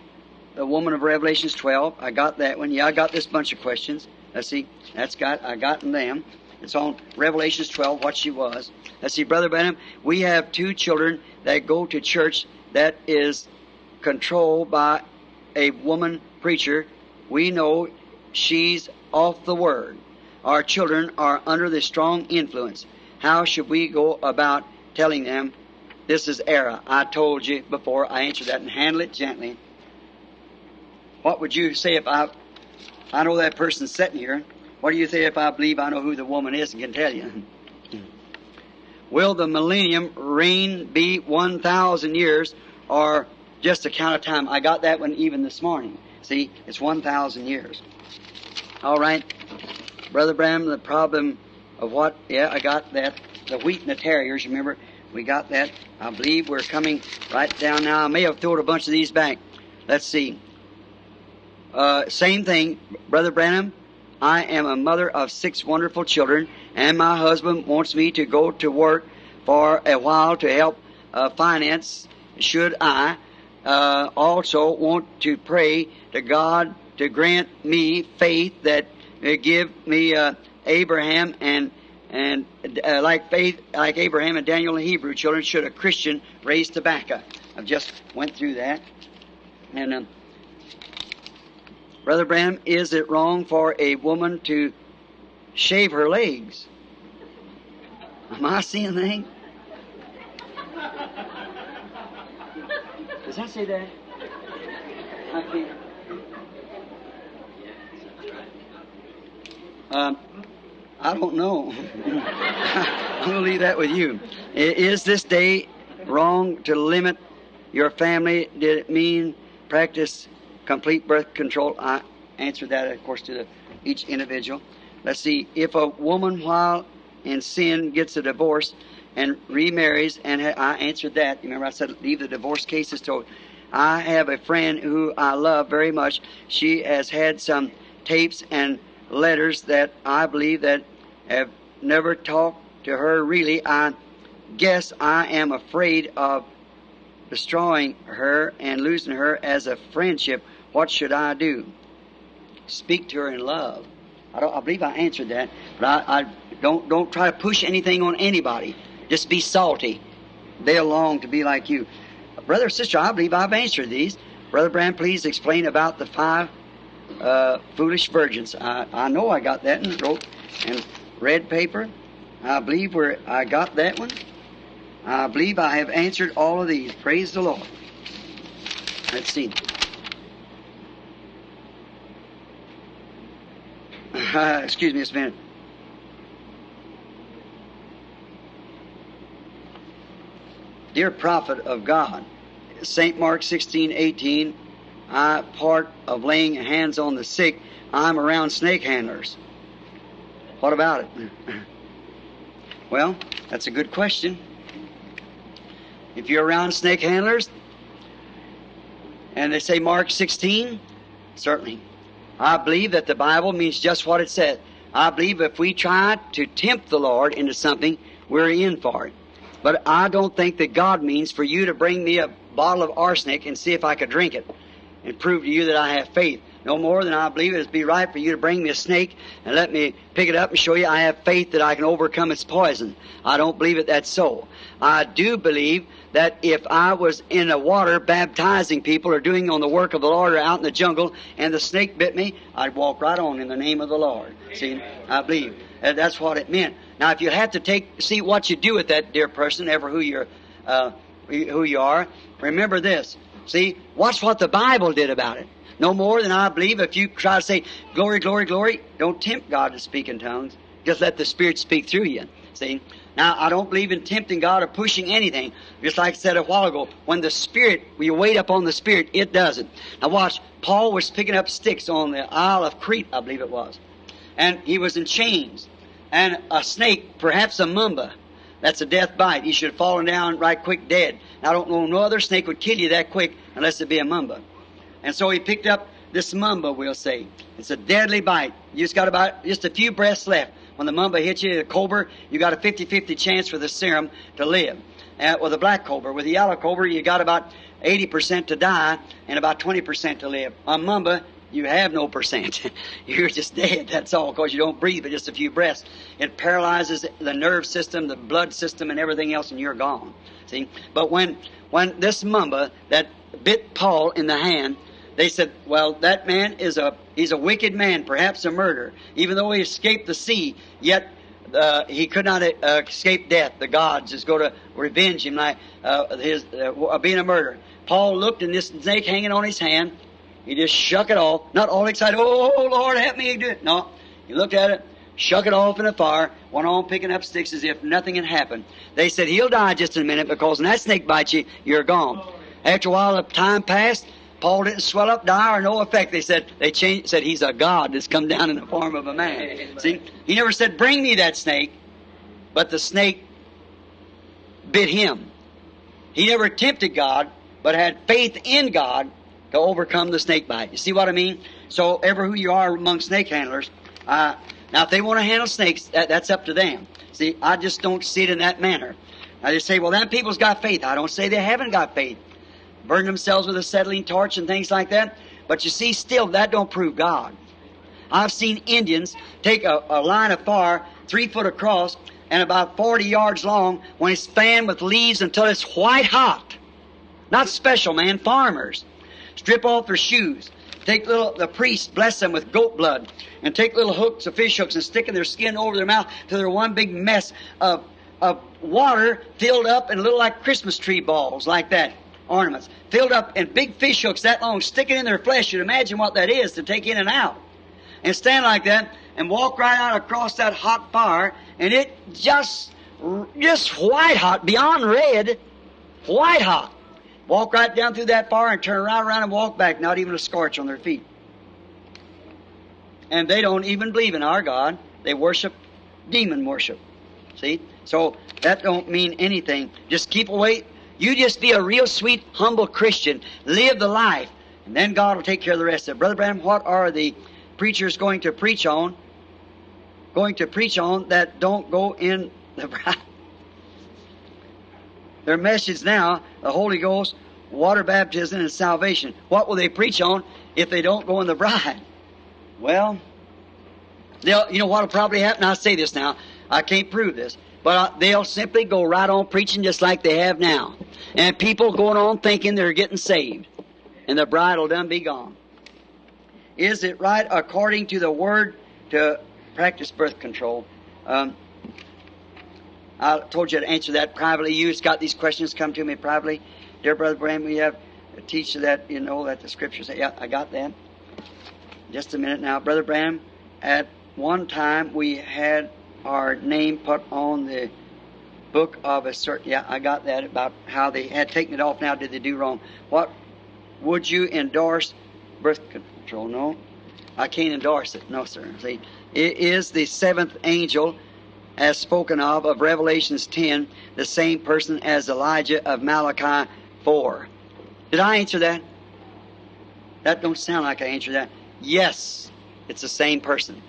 the woman of Revelations 12. I got that one. Yeah, I got this bunch of questions. Let's see, that's got I gotten them. It's on Revelations 12 what she was. Let's see, Brother Branham, We have two children that go to church that is controlled by a woman preacher. We know she's off the word. Our children are under the strong influence. How should we go about telling them this is error? I told you before I answered that and handle it gently. What would you say if I, I know that person sitting here. What do you say if I believe I know who the woman is and can tell you? Will the millennium reign be 1,000 years or just a count of time? I got that one even this morning. See, it's 1,000 years. All right. Brother Branham, the problem of what? Yeah, I got that. The wheat and the terriers, remember? We got that. I believe we're coming right down now. I may have thrown a bunch of these back. Let's see. Uh, same thing, Brother Branham. I am a mother of six wonderful children, and my husband wants me to go to work for a while to help uh, finance. Should I uh, also want to pray to God to grant me faith that uh, give me uh, Abraham and and uh, like faith like Abraham and Daniel and Hebrew children should a Christian raise tobacco. I've just went through that, and. Um, Brother Branham, is it wrong for a woman to shave her legs? Am I seeing things? Does that say that? Can't. Um, I don't know. I'm going to leave that with you. Is this day wrong to limit your family? Did it mean practice complete birth control? I answered that, of course, to the, each individual. Let's see. If a woman, while in sin, gets a divorce and remarries, and I answered that. Remember, I said leave the divorce cases to. I have a friend who I love very much. She has had some tapes and letters that I believe that have never talked to her really. I guess I am afraid of destroying her and losing her as a friendship. What should I do? Speak to her in love. I, I believe I answered that, but I, I don't don't try to push anything on anybody. Just be salty. They'll long to be like you, brother, or sister. I believe I've answered these. Brother Branham, please explain about the five uh, foolish virgins. I, I know I got that and wrote in red paper. I believe where I got that one. I believe I have answered all of these. Praise the Lord. Let's see. excuse me just a minute. Dear prophet of God, St. Mark 16, 18, I part of laying hands on the sick, I'm around snake handlers. What about it? Well, that's a good question. If you're around snake handlers, and they say Mark 16, certainly. I believe that the Bible means just what it says. I believe if we try to tempt the Lord into something, we're in for it. But I don't think that God means for you to bring me a bottle of arsenic and see if I could drink it and prove to you that I have faith. No more than I believe it would be right for you to bring me a snake and let me pick it up and show you I have faith that I can overcome its poison. I don't believe it that's so. I do believe that if I was in the water baptizing people or doing on the work of the Lord or out in the jungle and the snake bit me, I'd walk right on in the name of the Lord. See, I believe. And that's what it meant. Now, if you have to take, see what you do with that dear person, ever who you're, uh, who you are, remember this. See, watch what the Bible did about it. No more than I believe if you try to say, glory, glory, glory, don't tempt God to speak in tongues. Just let the Spirit speak through you. See? Now, I don't believe in tempting God or pushing anything. Just like I said a while ago, when the Spirit, when you wait upon the Spirit, it doesn't. Now watch, Paul was picking up sticks on the Isle of Crete, I believe it was. And he was in chains. And a snake, perhaps a mamba, that's a death bite. He should have fallen down right quick dead. I don't know no other snake would kill you that quick unless it be a mamba. And so he picked up this mamba, we'll say. It's a deadly bite. You just got about just a few breaths left. When the mamba hits you, the cobra, you got a 50-50 chance for the serum to live. Uh, with a black cobra. With a yellow cobra, you got about 80% to die and about 20% to live. On Mamba, you have no percent. You're just dead. That's all because you don't breathe but just a few breaths. It paralyzes the nerve system, the blood system, and everything else, and you're gone. See? But when when this Mamba that bit Paul in the hand, they said, "Well, that man is a he's a wicked man, perhaps a murderer. Even though he escaped the sea, yet." Uh, he could not uh, escape death. The gods is going to revenge him, like uh, his uh, being a murderer. Paul looked, and this snake hanging on his hand, he just shook it off, not all excited, oh, Lord, help me do it. No. He looked at it, shook it off in the fire, went on picking up sticks as if nothing had happened. They said, he'll die just in a minute because when that snake bites you, you're gone. After a while, the time passed, Paul didn't swell up, die, or no effect. They said, they changed, said he's a God that's come down in the form of a man. See, he never said, bring me that snake, but the snake bit him. He never tempted God, but had faith in God to overcome the snake bite. You see what I mean? So, ever who you are among snake handlers, uh, now if they want to handle snakes, that, that's up to them. See, I just don't see it in that manner. I just say, well, that people's got faith. I don't say they haven't got faith. Burn themselves with a settling torch and things like that. But you see, still, that don't prove God. I've seen Indians take a, a line of fire three foot across and about 40 yards long when it's fanned with leaves until it's white hot. Not special, man, farmers strip off their shoes, take little, the priest bless them with goat blood, and take little hooks of fish hooks and stick in their skin over their mouth till they're one big mess of, of water filled up and a little like Christmas tree balls, like that, ornaments, filled up and big fish hooks that long, sticking in their flesh. You'd imagine what that is to take in and out. And stand like that and walk right out across that hot fire, and it just, just white hot, beyond red, white hot. Walk right down through that fire and turn right around and walk back, not even a scorch on their feet. And they don't even believe in our God. They worship demon worship. See? So that don't mean anything. Just keep away. You just be a real sweet, humble Christian. Live the life. And then God will take care of the rest of it. Brother Branham, what are the preachers going to preach on? Going to preach on that don't go in the bride. Their message now, the Holy Ghost, water baptism, and salvation. What will they preach on if they don't go in the bride? Well, you know what will probably happen? I'll say this now. I can't prove this. But uh, they'll simply go right on preaching just like they have now. And people going on thinking they're getting saved. And the bride will done be gone. Is it right according to the word to practice birth control? Um, I told you to answer that privately. You just got these questions come to me privately. Dear Brother Branham, we have a teacher that you know that the scriptures yeah, I got that. Just a minute now. Brother Branham, at one time we had our name put on the book of a certain, yeah, I got that about how they had taken it off now. Did they do wrong? What would you endorse birth control? No, I can't endorse it. No, sir. See, it is the seventh angel as spoken of of Revelations 10, the same person as Elijah of Malachi 4. Did I answer that? That don't sound like I answered that. Yes, it's the same person.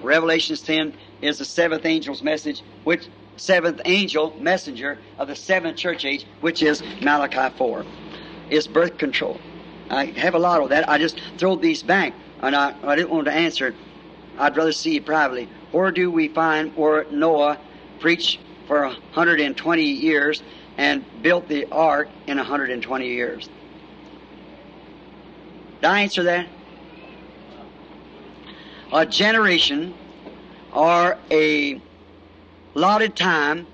Revelations 10 is the seventh angel's message, which seventh angel messenger of the seventh church age, which is Malachi 4. Is birth control. I have a lot of that. I just throw these back, and I, I didn't want to answer. it. I'd rather see it privately. Where do we find where Noah preached for 120 years and built the ark in 120 years? Did I answer that? A generation or a allotted time,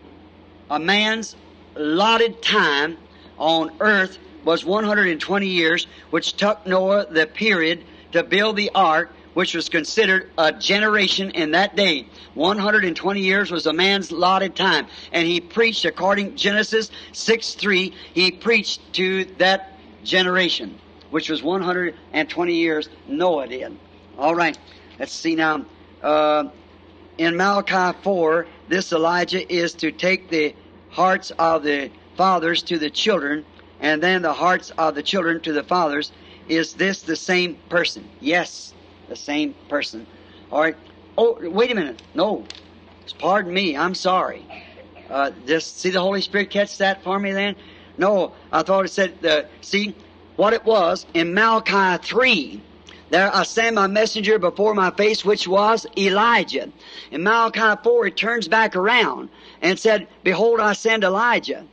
a man's allotted time on earth was 120 years, which took Noah the period to build the ark which was considered a generation in that day. 120 years was a man's allotted time. And he preached according to Genesis 6 3, he preached to that generation, which was 120 years Noah did. All right, let's see now. Uh, in Malachi 4, this Elijah is to take the hearts of the fathers to the children, and then the hearts of the children to the fathers. Is this the same person? Yes the same person. All right. Oh, wait a minute. No. Pardon me. I'm sorry. Uh, just see the Holy Spirit catch that for me then? No, I thought it said, uh, see, what it was in Malachi 3. There I send my messenger before my face, which was Elijah. In Malachi 4, it turns back around and said, Behold, I send Elijah.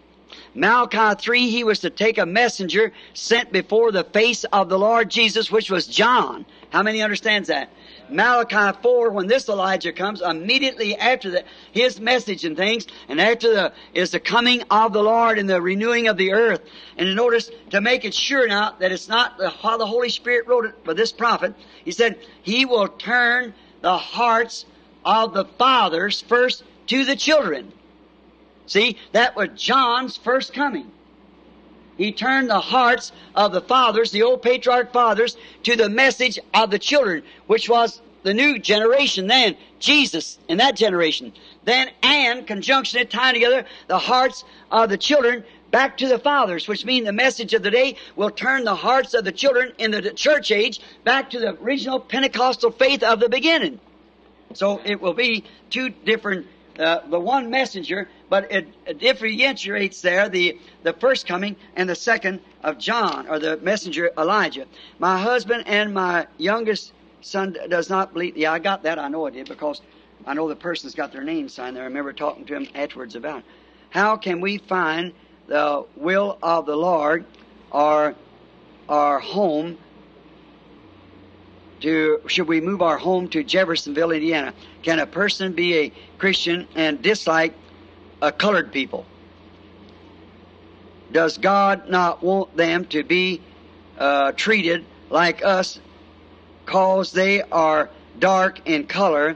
Malachi 3, he was to take a messenger sent before the face of the Lord Jesus, which was John. How many understands that? Malachi 4, when this Elijah comes, immediately after that, his message and things, and after the, is the coming of the Lord and the renewing of the earth. And notice, to make it sure now that it's not the, how the Holy Spirit wrote it, but this prophet, he said, He will turn the hearts of the fathers first to the children. See, that was John's first coming. He turned the hearts of the fathers, the old patriarch fathers, to the message of the children, which was the new generation then, Jesus in that generation. Then, and, conjunction it, tying together the hearts of the children back to the fathers, which means the message of the day will turn the hearts of the children in the church age back to the original Pentecostal faith of the beginning. So it will be two different uh, the one messenger, but it, it differentiates there the, the first coming and the second of John, or the messenger Elijah. My husband and my youngest son does not believe. Yeah, I got that. I know I did because I know the person's got their name signed there. I remember talking to him afterwards about it. How can we find the will of the Lord our, our home to, should we move our home to Jeffersonville, Indiana? Can a person be a Christian and dislike a colored people? Does God not want them to be uh, treated like us cause they are dark in color?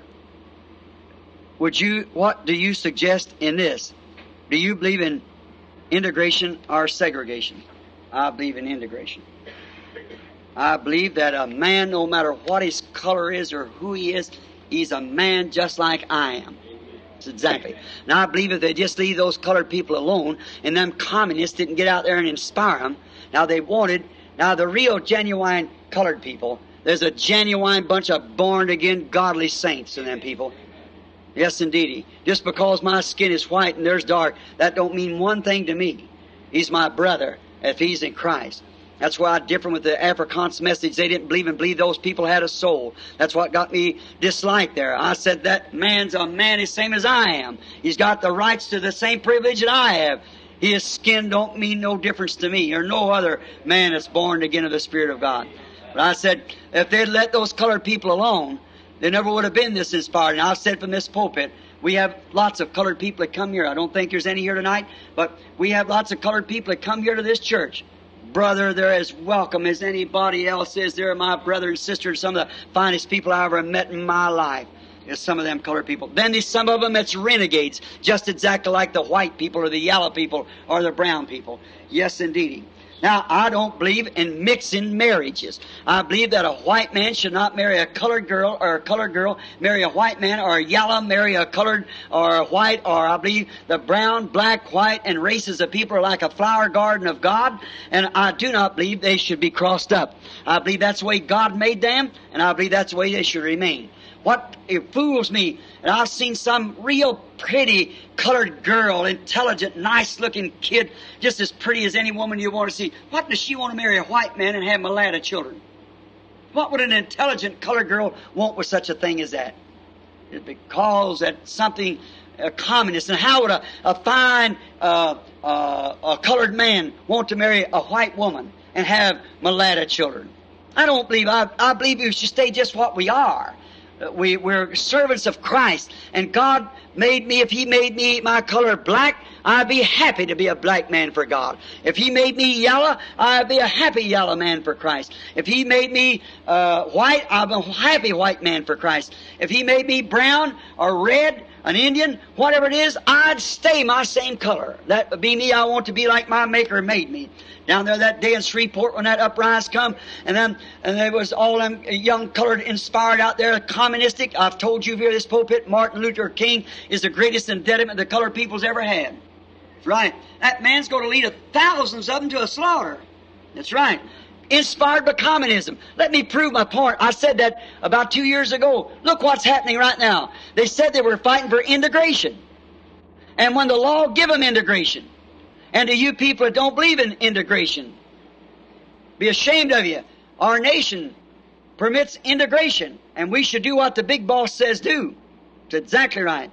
Would you, what do you suggest in this? Do you believe in integration or segregation? I believe in integration. I believe that a man, no matter what his color is or who he is, he's a man just like I am. Exactly. Now I believe if they just leave those colored people alone, and them communists didn't get out there and inspire them. Now they wanted. Now the real genuine colored people. There's a genuine bunch of born again godly saints in them people. Yes, indeedy. Just because my skin is white and theirs dark, that don't mean one thing to me. He's my brother if he's in Christ. That's why I differ with the Afrikaans message. They didn't believe and believe those people had a soul. That's what got me disliked there. I said that man's a man the same as I am. He's got the rights to the same privilege that I have. His skin don't mean no difference to me or no other man that's born again of the Spirit of God. But I said, if they'd let those colored people alone, they never would have been this inspired. And I said from this pulpit, we have lots of colored people that come here. I don't think there's any here tonight, but we have lots of colored people that come here to this church brother, they're as welcome as anybody else is. They're my brother and sister, some of the finest people I ever met in my life. Is some of them colored people. Then there's some of them that's renegades, just exactly like the white people or the yellow people or the brown people. Yes, indeedy. Now, I don't believe in mixing marriages. I believe that a white man should not marry a colored girl, or a colored girl marry a white man, or a yellow marry a colored or a white, or I believe the brown, black, white, and races of people are like a flower garden of God, and I do not believe they should be crossed up. I believe that's the way God made them, and I believe that's the way they should remain. What it fools me, and I've seen some real pretty colored girl, intelligent, nice looking kid, just as pretty as any woman you want to see. What does she want to marry a white man and have mulatto children? What would an intelligent colored girl want with such a thing as that? It's because that something a communist. And how would a, a fine uh, uh, a colored man want to marry a white woman and have mulatto children? I don't believe. I, I believe we should stay just what we are. Uh, we, we're servants of Christ. And God made me, if He made me my color black, I'd be happy to be a black man for God. If He made me yellow, I'd be a happy yellow man for Christ. If He made me uh, white, I'd be a happy white man for Christ. If He made me brown or red, an Indian, whatever it is, I'd stay my same color. That would be me. I want to be like my Maker made me down there that day in Shreveport when that uprising come, and then and there was all them young colored inspired out there, communistic. I've told you here this pulpit, Martin Luther King is the greatest indebtment the colored people's ever had. That's right. That man's going to lead thousands of them to a slaughter. That's right. Inspired by communism. Let me prove my point. I said that about two years ago. Look what's happening right now. They said they were fighting for integration. And when the law give them integration, And to you people that don't believe in integration, be ashamed of you. Our nation permits integration, and we should do what the big boss says do. It's exactly right.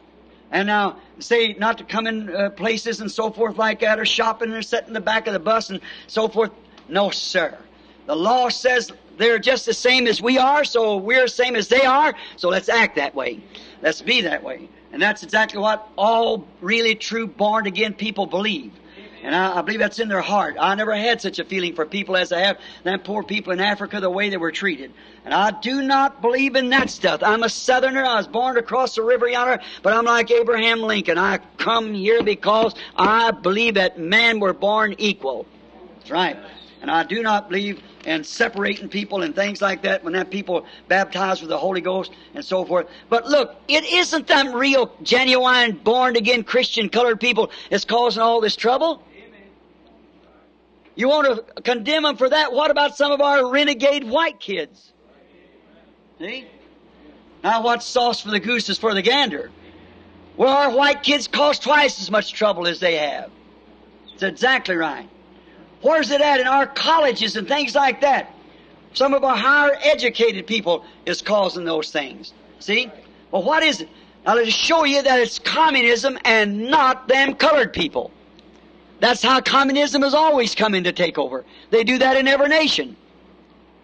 And now, say not to come in uh, places and so forth like that, or shopping or sitting in the back of the bus and so forth. No, sir. The law says they're just the same as we are, so we're the same as they are, so let's act that way. Let's be that way. And that's exactly what all really true born again people believe. And I, I, believe that's in their heart. I never had such a feeling for people as I have them poor people in Africa, the way they were treated. And I do not believe in that stuff. I'm a southerner. I was born across the river yonder, but I'm like Abraham Lincoln. I come here because I believe that men were born equal. That's right. And I do not believe in separating people and things like that when that people baptized with the Holy Ghost and so forth. But look, it isn't them real, genuine, born again Christian colored people that's causing all this trouble. You want to condemn them for that? What about some of our renegade white kids? See? Now what's sauce for the goose is for the gander. Well, our white kids cause twice as much trouble as they have. It's exactly right. Where's it at in our colleges and things like that? Some of our higher educated people is causing those things. See? Well, what is it? Now, let us show you that it's communism and not them colored people. That's how communism has always come in to take over. They do that in every nation.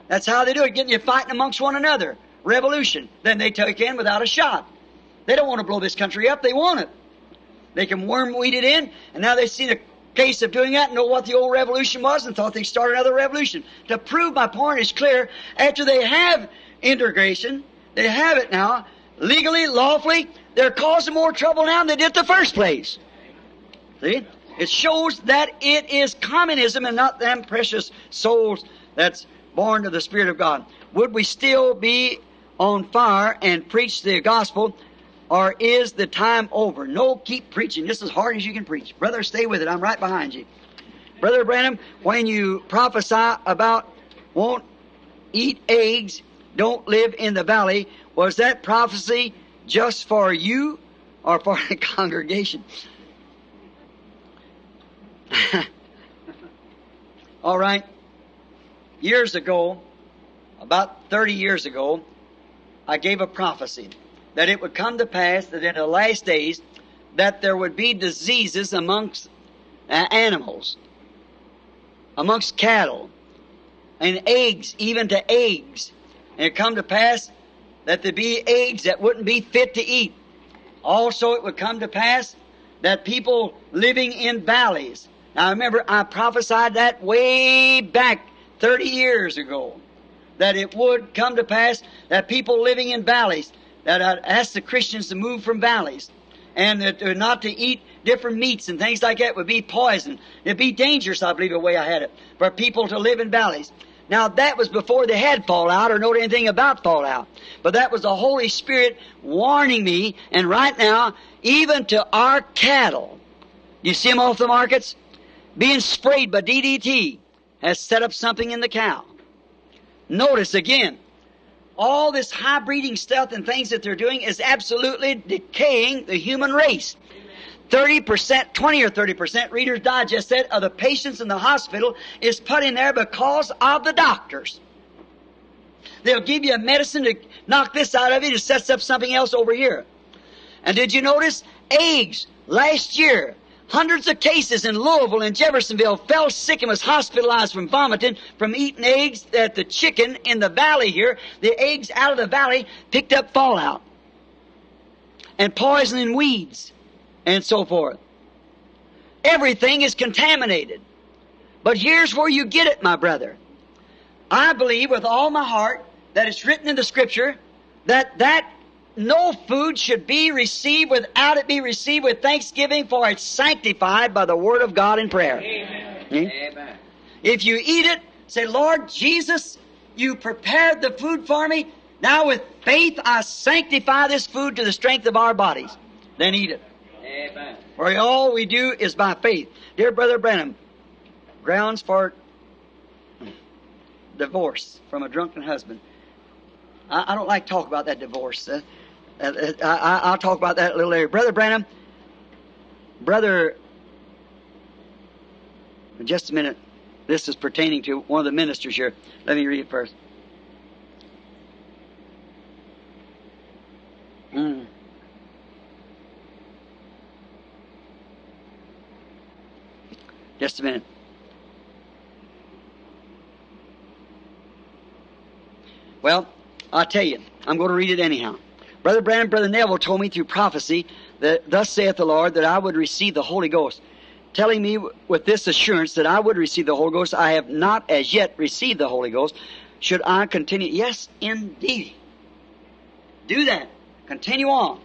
That's how they do it, getting you fighting amongst one another. Revolution. Then they take in without a shot. They don't want to blow this country up, they want it. They can wormweed it in, and now they've seen a case of doing that and know what the old revolution was and thought they'd start another revolution. To prove my point is clear, after they have integration, they have it now, legally, lawfully, they're causing more trouble now than they did the first place. See? It shows that it is communism and not them precious souls that's born of the Spirit of God. Would we still be on fire and preach the gospel, or is the time over? No, keep preaching just as hard as you can preach. Brother, stay with it. I'm right behind you. Brother Branham, when you prophesy about won't eat eggs, don't live in the valley, was that prophecy just for you or for the congregation? All right. Years ago, about 30 years ago, I gave a prophecy that it would come to pass that in the last days that there would be diseases amongst uh, animals, amongst cattle, and eggs, even to eggs. And it come to pass that there be eggs that wouldn't be fit to eat. Also, it would come to pass that people living in valleys now remember, I prophesied that way back 30 years ago, that it would come to pass that people living in valleys, that I'd ask the Christians to move from valleys, and that uh, not to eat different meats and things like that would be poison. It'd be dangerous, I believe, the way I had it, for people to live in valleys. Now that was before they had fallout or know anything about fallout. But that was the Holy Spirit warning me, and right now, even to our cattle. You see them off the markets? Being sprayed by DDT has set up something in the cow. Notice again, all this high breeding stuff and things that they're doing is absolutely decaying the human race. 30%, 20 or 30%, Reader's Digest said, of the patients in the hospital is put in there because of the doctors. They'll give you a medicine to knock this out of you to sets up something else over here. And did you notice? Eggs, last year, Hundreds of cases in Louisville and Jeffersonville fell sick and was hospitalized from vomiting from eating eggs that the chicken in the valley here, the eggs out of the valley, picked up fallout. And poisoning weeds and so forth. Everything is contaminated. But here's where you get it, my brother. I believe with all my heart that it's written in the scripture that that no food should be received without it be received with thanksgiving, for it's sanctified by the Word of God in prayer. Amen. Hmm? Amen. If you eat it, say, Lord Jesus, you prepared the food for me. Now with faith I sanctify this food to the strength of our bodies. Then eat it. Amen. For all we do is by faith. Dear Brother Branham, grounds for divorce from a drunken husband. I, I don't like to talk about that divorce. Uh, I, will talk about that a little later. Brother Branham, Brother Just a minute. This is pertaining to one of the ministers here. Let me read it first. Mm. Just a minute. Well, I'll tell you. I'm going to read it anyhow. Brother Branham, Brother Neville told me through prophecy that thus saith the Lord that I would receive the Holy Ghost. Telling me with this assurance that I would receive the Holy Ghost, I have not as yet received the Holy Ghost. Should I continue? Yes, indeed. Do that. Continue on.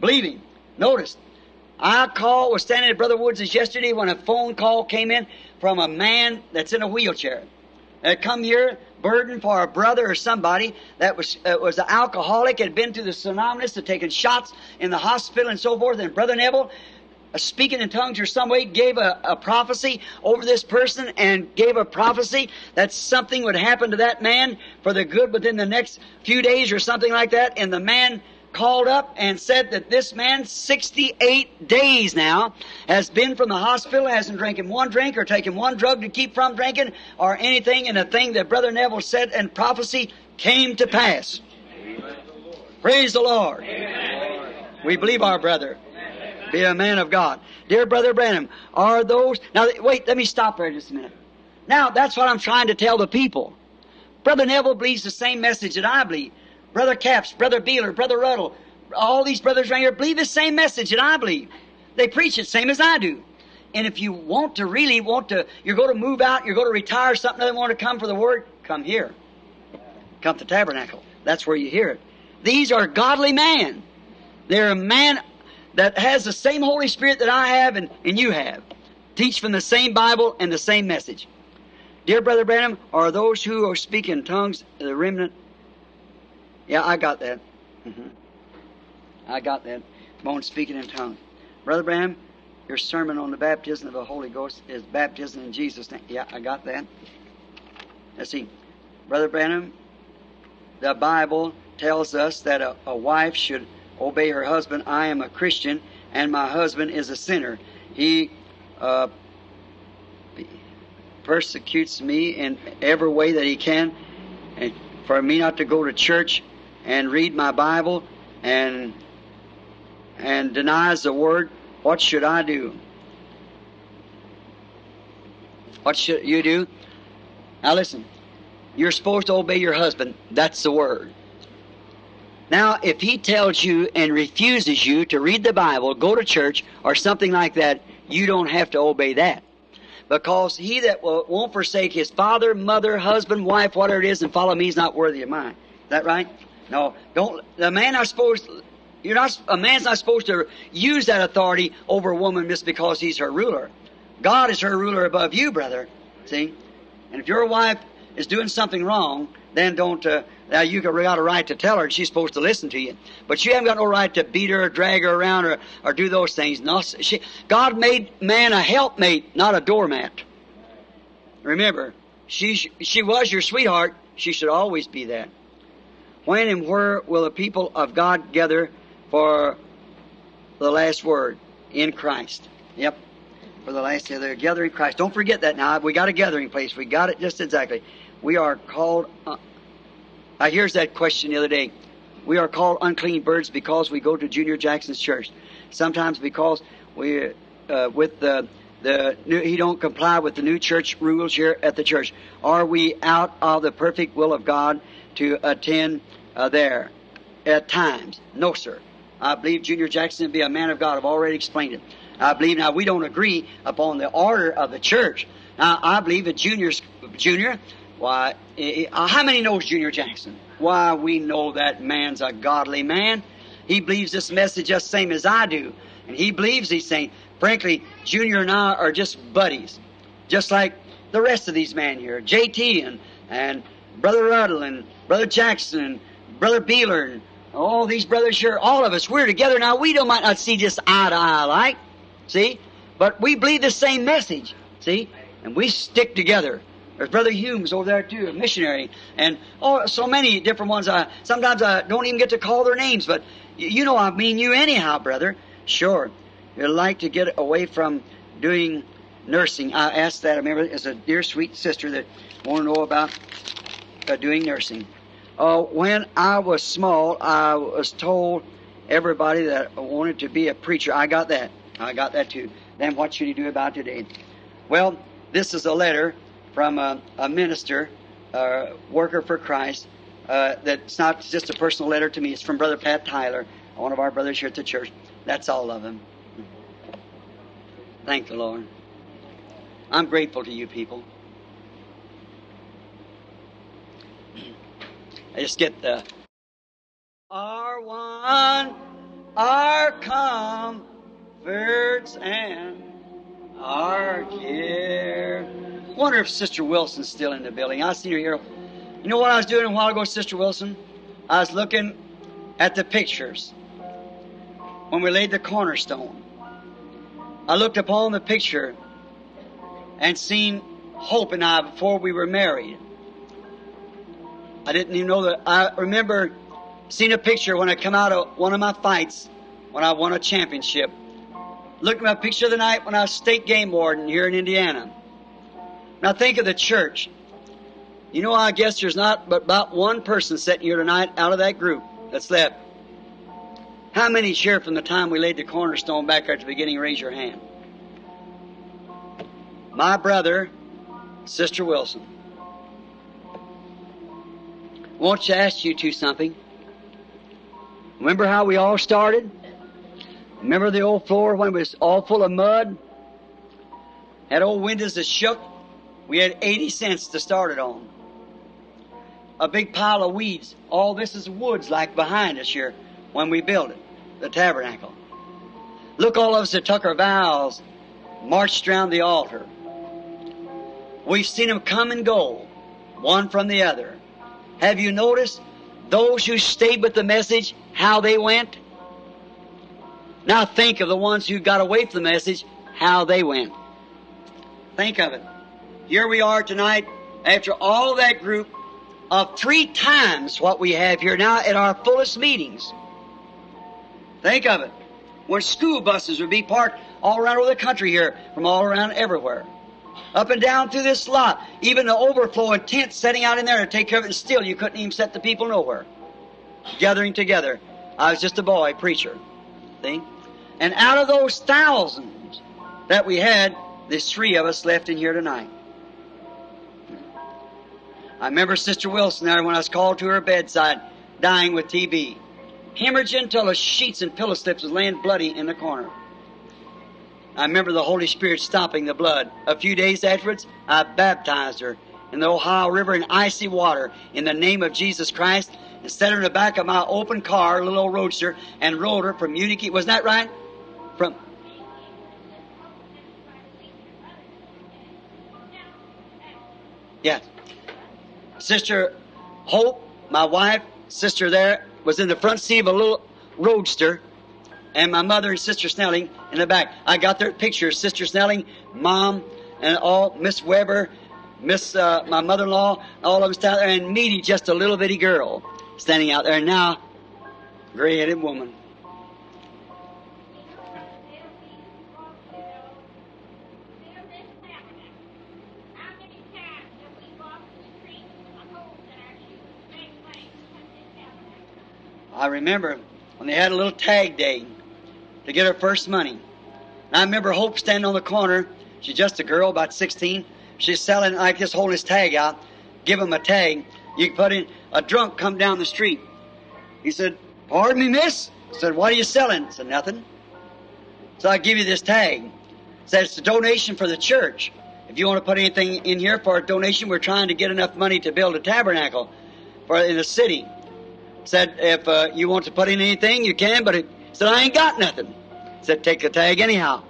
Believing. Notice, I call was standing at Brother Woods' yesterday when a phone call came in from a man that's in a wheelchair. Had come here burden for a brother or somebody that was uh, was an alcoholic, had been to the Synonymous, had taken shots in the hospital and so forth. And Brother Neville, uh, speaking in tongues or some way, gave a, a prophecy over this person and gave a prophecy that something would happen to that man for the good within the next few days or something like that. And the man called up and said that this man, 68 days now, has been from the hospital, hasn't drinking one drink or taken one drug to keep from drinking or anything, and the thing that Brother Neville said in prophecy came to pass. Praise the Lord. We believe our brother. Be a man of God. Dear Brother Branham, are those. Now, wait, let me stop there just a minute. Now, that's what I'm trying to tell the people. Brother Neville believes the same message that I believe. Brother Capps, Brother Beeler, Brother Ruddell, all these brothers right here believe the same message that I believe. They preach it same as I do. And if you want to really want to, you're going to move out, you're going to retire, something doesn't want to come for the word, come here. Come to Tabernacle. That's where you hear it. These are godly men. They're a man that has the same Holy Spirit that I have and, and you have. Teach from the same Bible and the same message. Dear Brother Branham, are those who are speaking tongues the remnant yeah, I got that. Mm-hmm. I got that. On, speaking in tongues. Brother Branham, your sermon on the baptism of the Holy Ghost is baptism in Jesus' name. Yeah, I got that. Let's see. Brother Branham, the Bible tells us that a, a wife should obey her husband. I am a Christian, and my husband is a sinner. He uh, persecutes me in every way that he can, and for me not to go to church and read my Bible and and denies the word, what should I do? What should you do? Now listen, you're supposed to obey your husband. That's the word. Now, if he tells you and refuses you to read the Bible, go to church, or something like that, you don't have to obey that. Because he that won't forsake his father, mother, husband, wife, whatever it is, and follow me is not worthy of mine. Is that right? No, don't. The man not supposed. You're not. A man's not supposed to use that authority over a woman just because he's her ruler. God is her ruler above you, brother. See, and if your wife is doing something wrong, then don't. Uh, now you got a right to tell her, and she's supposed to listen to you. But you haven't got no right to beat her, or drag her around, or, or do those things. No, she, God made man a helpmate, not a doormat. Remember, she she was your sweetheart. She should always be that. When and where will the people of God gather for the last word? In Christ. Yep. For the last day, they're gathering Christ. Don't forget that now. We got a gathering place. We got it just exactly. We are called. Uh, uh, here's that question the other day. We are called unclean birds because we go to Junior Jackson's church. Sometimes because we, uh, with the the new, he don't comply with the new church rules here at the church. Are we out of the perfect will of God to attend uh, there at times. No, sir. I believe Junior Jackson to be a man of God. I've already explained it. I believe now we don't agree upon the order of the church. Now I believe that Junior's Junior. Why? Uh, how many knows Junior Jackson? Why we know that man's a godly man. He believes this message just same as I do, and he believes these things. Frankly, Junior and I are just buddies, just like the rest of these men here, J.T. and and Brother Ruddell and Brother Jackson Brother Beeler, and all these brothers here, all of us, we're together now. We don't might not see just eye to eye like, see, but we believe the same message, see, and we stick together. There's Brother Humes over there too, a missionary, and oh, so many different ones. I sometimes I don't even get to call their names, but you know I mean you anyhow, brother. Sure, you'd like to get away from doing nursing. I asked that. I remember as a dear sweet sister that wanted to know about uh, doing nursing. Uh, when I was small, I was told everybody that wanted to be a preacher. I got that. I got that too. Then what should you do about today? Well, this is a letter from a, a minister, a worker for Christ. Uh, that's not just a personal letter to me. It's from Brother Pat Tyler, one of our brothers here at the church. That's all of them. Thank the Lord. I'm grateful to you people. I just get the our one, our comforts and our care. Wonder if Sister Wilson's still in the building. I seen her here. You know what I was doing a while ago, Sister Wilson? I was looking at the pictures when we laid the cornerstone. I looked upon the picture and seen Hope and I before we were married. I didn't even know that. I remember seeing a picture when I come out of one of my fights when I won a championship. Looked at my picture the night when I was state game warden here in Indiana. Now think of the church. You know, I guess there's not but about one person sitting here tonight out of that group that's left. How many here from the time we laid the cornerstone back at the beginning? Raise your hand. My brother, Sister Wilson. Won't you ask you two something? Remember how we all started? Remember the old floor when it was all full of mud? Had old windows that shook? We had 80 cents to start it on. A big pile of weeds. All this is woods like behind us here when we built it, the tabernacle. Look, all of us that took our vows marched around the altar. We've seen them come and go, one from the other. Have you noticed those who stayed with the message, how they went? Now think of the ones who got away from the message, how they went. Think of it. Here we are tonight, after all that group of three times what we have here now at our fullest meetings. Think of it. When school buses would be parked all around over the country here, from all around everywhere. Up and down through this lot. Even the overflow and tents setting out in there to take care of it, and still you couldn't even set the people nowhere. Gathering together. I was just a boy preacher. See? And out of those thousands that we had, there's three of us left in here tonight. I remember Sister Wilson there when I was called to her bedside, dying with TB. Hemorrhaging till the sheets and pillow slips was laying bloody in the corner. I remember the Holy Spirit stopping the blood. A few days afterwards, I baptized her in the Ohio River in icy water in the name of Jesus Christ and set her in the back of my open car, a little old roadster, and rode her from Utica. Wasn't that right? From Yes. Sister Hope, my wife, sister there, was in the front seat of a little roadster, and my mother and Sister Snelling in the back. I got their pictures. Sister Snelling, Mom, and all, Miss Weber, Miss, uh, my mother-in-law, all of them standing there, and Meda, just a little bitty girl, standing out there. And now, gray-headed woman. I remember when they had a little tag day to get her first money. And I remember Hope standing on the corner. She's just a girl, about 16. She's selling, like just holding his tag out. Give him a tag. You put in, a drunk come down the street. He said, Pardon me, miss? I said, What are you selling? I said, Nothing. So I give you this tag. Said, It's a donation for the church. If you want to put anything in here for a donation, we're trying to get enough money to build a tabernacle for in the city said, if uh, you want to put in anything, you can, but it said, I ain't got nothing. Said, take the tag anyhow.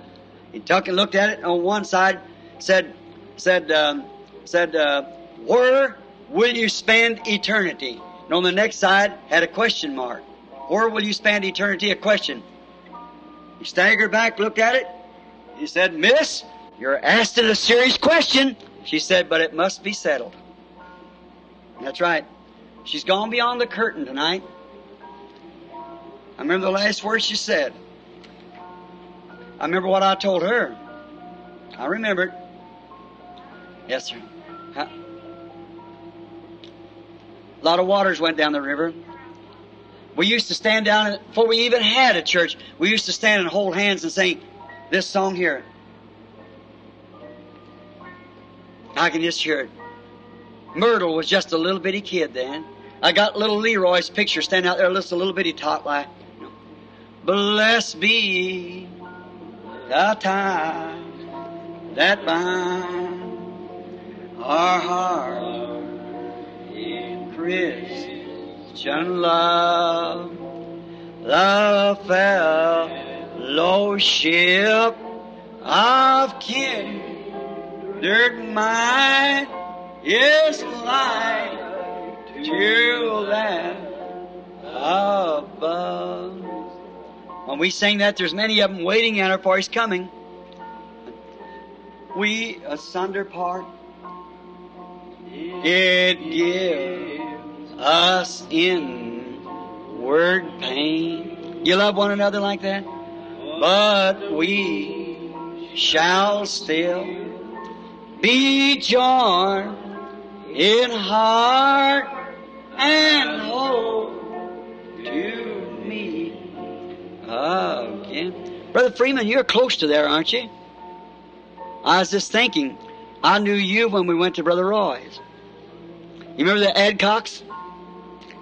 He took and looked at it on one side, said, said, um, said, uh, where will you spend eternity? And on the next side had a question mark. Where will you spend eternity? A question. He staggered back, looked at it. He said, Miss, you're asking a serious question. She said, but it must be settled. That's right. She's gone beyond the curtain tonight. I remember the last words she said. I remember what I told her. I remember it. Yes, sir. A lot of waters went down the river. We used to stand down, before we even had a church, we used to stand and hold hands and sing this song here. I can just hear it. Myrtle was just a little bitty kid then. I got little Leroy's picture standing out there, just a little bitty tot like. Blessed be the ties that bind our hearts in Christian love, the fellowship of kindred mind is like to that above. When we sing that, there's many of them waiting at her for His coming. We asunder part. It gives us inward pain. You love one another like that? But we shall still be joined in heart and hope to again. Brother Freeman, you're close to there, aren't you? I was just thinking, I knew you when we went to Brother Roy's. You remember the Adcocks?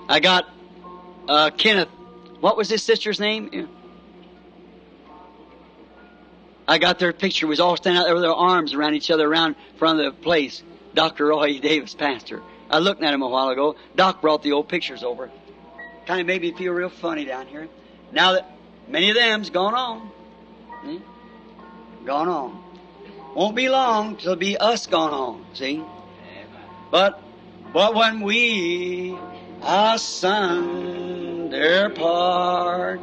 I got uh, Kenneth. What was his sister's name? I got their picture. We was all standing out there with their arms around each other around front of the place. Dr. Roy Davis, pastor. I looked at him a while ago. Doc brought the old pictures over. Kind of made me feel real funny down here. Now that many of them's gone on. Gone on. Won't be long till be us gone on, see? But but when we asunder part,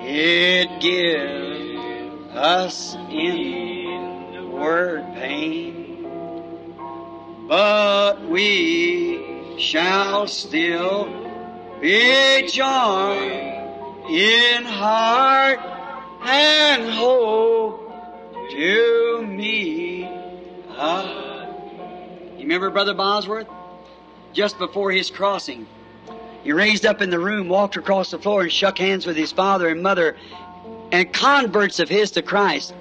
it gives us inward pain. But we shall still be joined in heart and hope to me. Uh, you remember Brother Bosworth? Just before his crossing, he raised up in the room, walked across the floor, and shook hands with his father and mother and converts of his to Christ.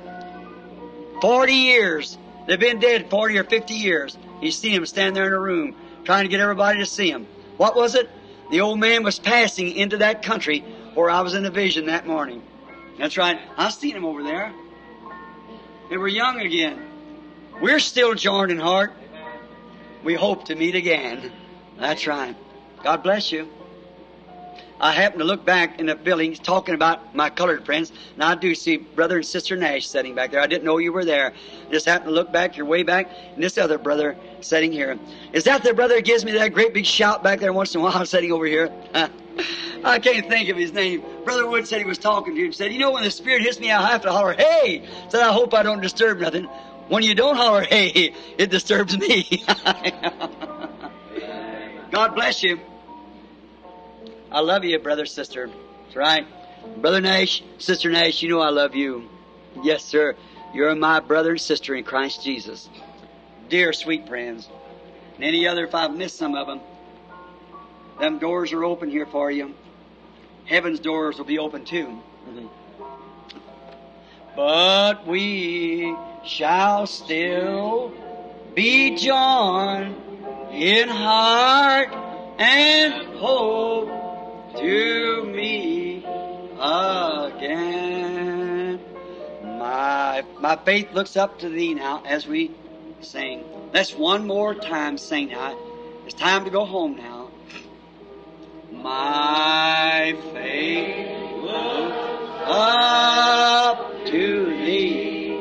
Forty years. They've been dead 40 or 50 years. You see him stand there in a room trying to get everybody to see him. What was it? The old man was passing into that country where I was in a vision that morning. That's right. I seen him over there. They were young again. We're still joined in heart. We hope to meet again. That's right. God bless you. I happened to look back in the building talking about my colored friends, and I do see Brother and Sister Nash sitting back there. I didn't know you were there. Just happened to look back, you're way back, and this other brother sitting here. Is that the brother that gives me that great big shout back there once in a while sitting over here? I can't think of his name. Brother Wood said he was talking to him. Said, you know, when the Spirit hits me, I have to holler, hey! Said, I hope I don't disturb nothing. When you don't holler, hey, it disturbs me. God bless you. I love you, brother, sister. That's right. Brother Nash, Sister Nash, you know I love you. Yes, sir. You're my brother and sister in Christ Jesus. Dear sweet friends. And any other, if I've missed some of them, them doors are open here for you. Heaven's doors will be open too. Mm-hmm. But we shall still be joined in heart and hope to me again. My, my faith looks up to thee now as we sing. Let's one more time sing now. It's time to go home now. My faith up to thee,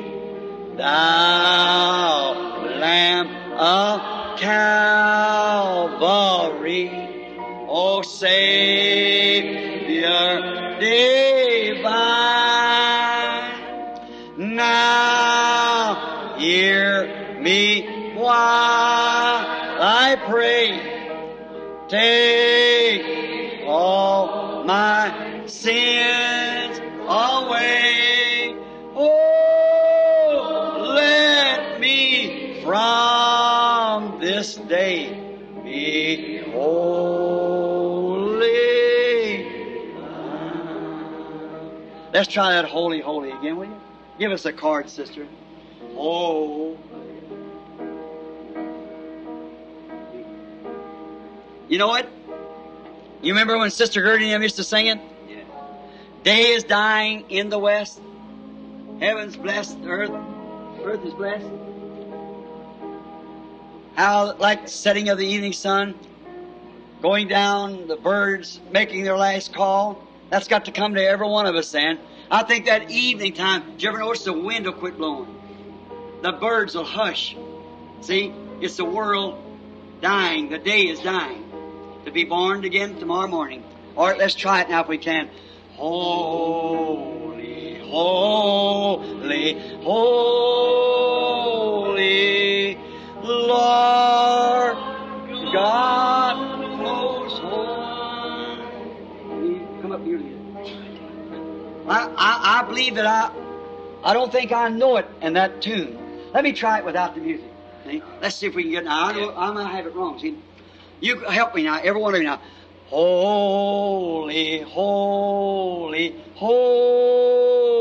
thou Lamb of Calvary, O Savior divine. Now hear me while I pray. Take Let's try that holy, holy again, will you? Give us a card, sister. Oh. You know what? You remember when Sister Gertie and them used to sing it? Yeah. Day is dying in the west. Heaven's blessed. Earth, earth is blessed. How, like the setting of the evening sun, going down, the birds making their last call. That's got to come to every one of us then. I think that evening time, did you ever notice the wind will quit blowing? The birds will hush. See, it's the world dying. The day is dying. To be born again tomorrow morning. All right, let's try it now if we can. Holy, holy, holy, Lord I, I, I believe that I, I don't think I know it in that tune. Let me try it without the music. See? Let's see if we can get. Now, I, know, I might have it wrong. See? You help me now, every one of you now. Holy, holy, holy,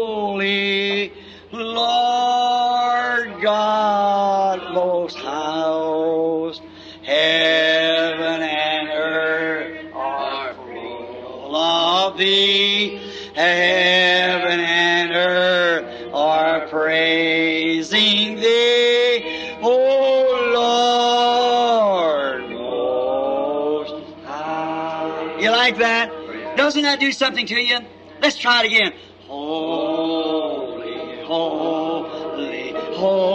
Lord God most house, heaven and earth are full of thee, heaven and earth are praising thee, O Lord most high. You like that? Doesn't that do something to you? Let's try it again. Holy, holy, holy,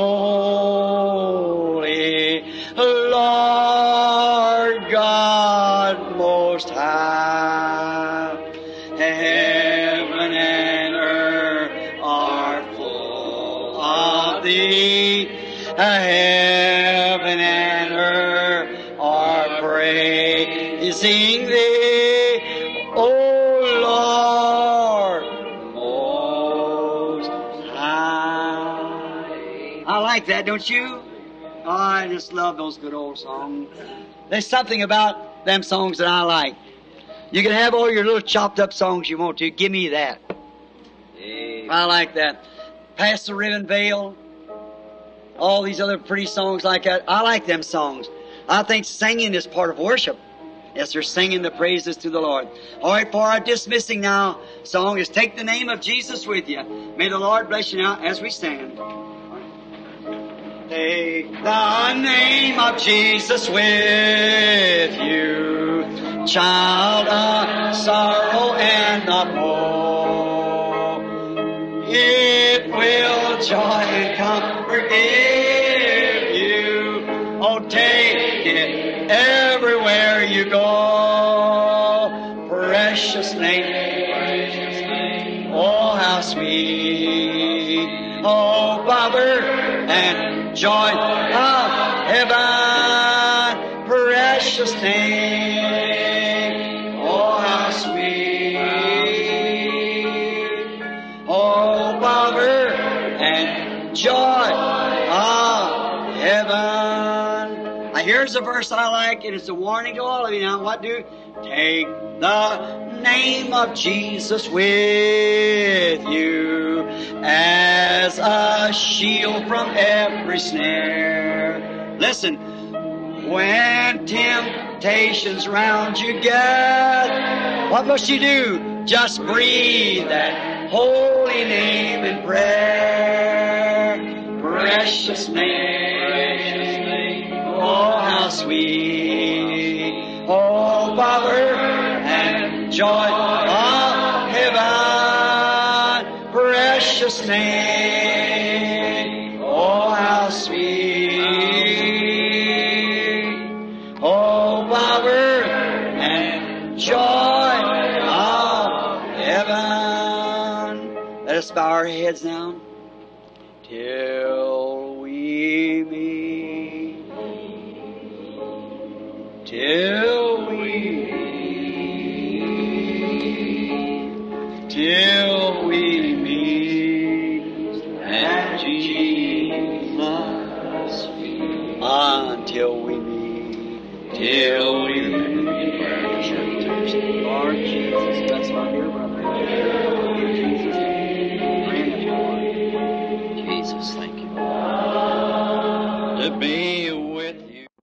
like that, don't you? Oh, I just love those good old songs. There's something about them songs that I like. You can have all your little chopped up songs you want to. Give me that. Amen. I like that. Pass the Ribbon Veil. All these other pretty songs like that. I like them songs. I think singing is part of worship. Yes, they're singing the praises to the Lord. All right, for our dismissing now song is Take the Name of Jesus with you. May the Lord bless you now as we stand. Take the name of Jesus with you, child of sorrow and of woe. It will joy and comfort give you. Oh, take it everywhere you go. Precious name, precious name. Oh, how sweet. Oh, Father and joy of heaven. Precious name. Oh, how sweet. Oh, power and joy of heaven. Now, here's a verse I like, and it's a warning to all of you now. What do? Take the name of Jesus with you as a shield from every snare. Listen, when temptations round you get, what must you do? Just breathe that holy name in prayer. Precious name, oh how sweet, power and joy of heaven. Precious name, oh how sweet, oh power and joy of heaven. Let us bow our heads now till we meet, till till we meet at Jesus' feet. Until we meet, till we meet. Lord Jesus, that's my dear brother. Jesus, thank you. To be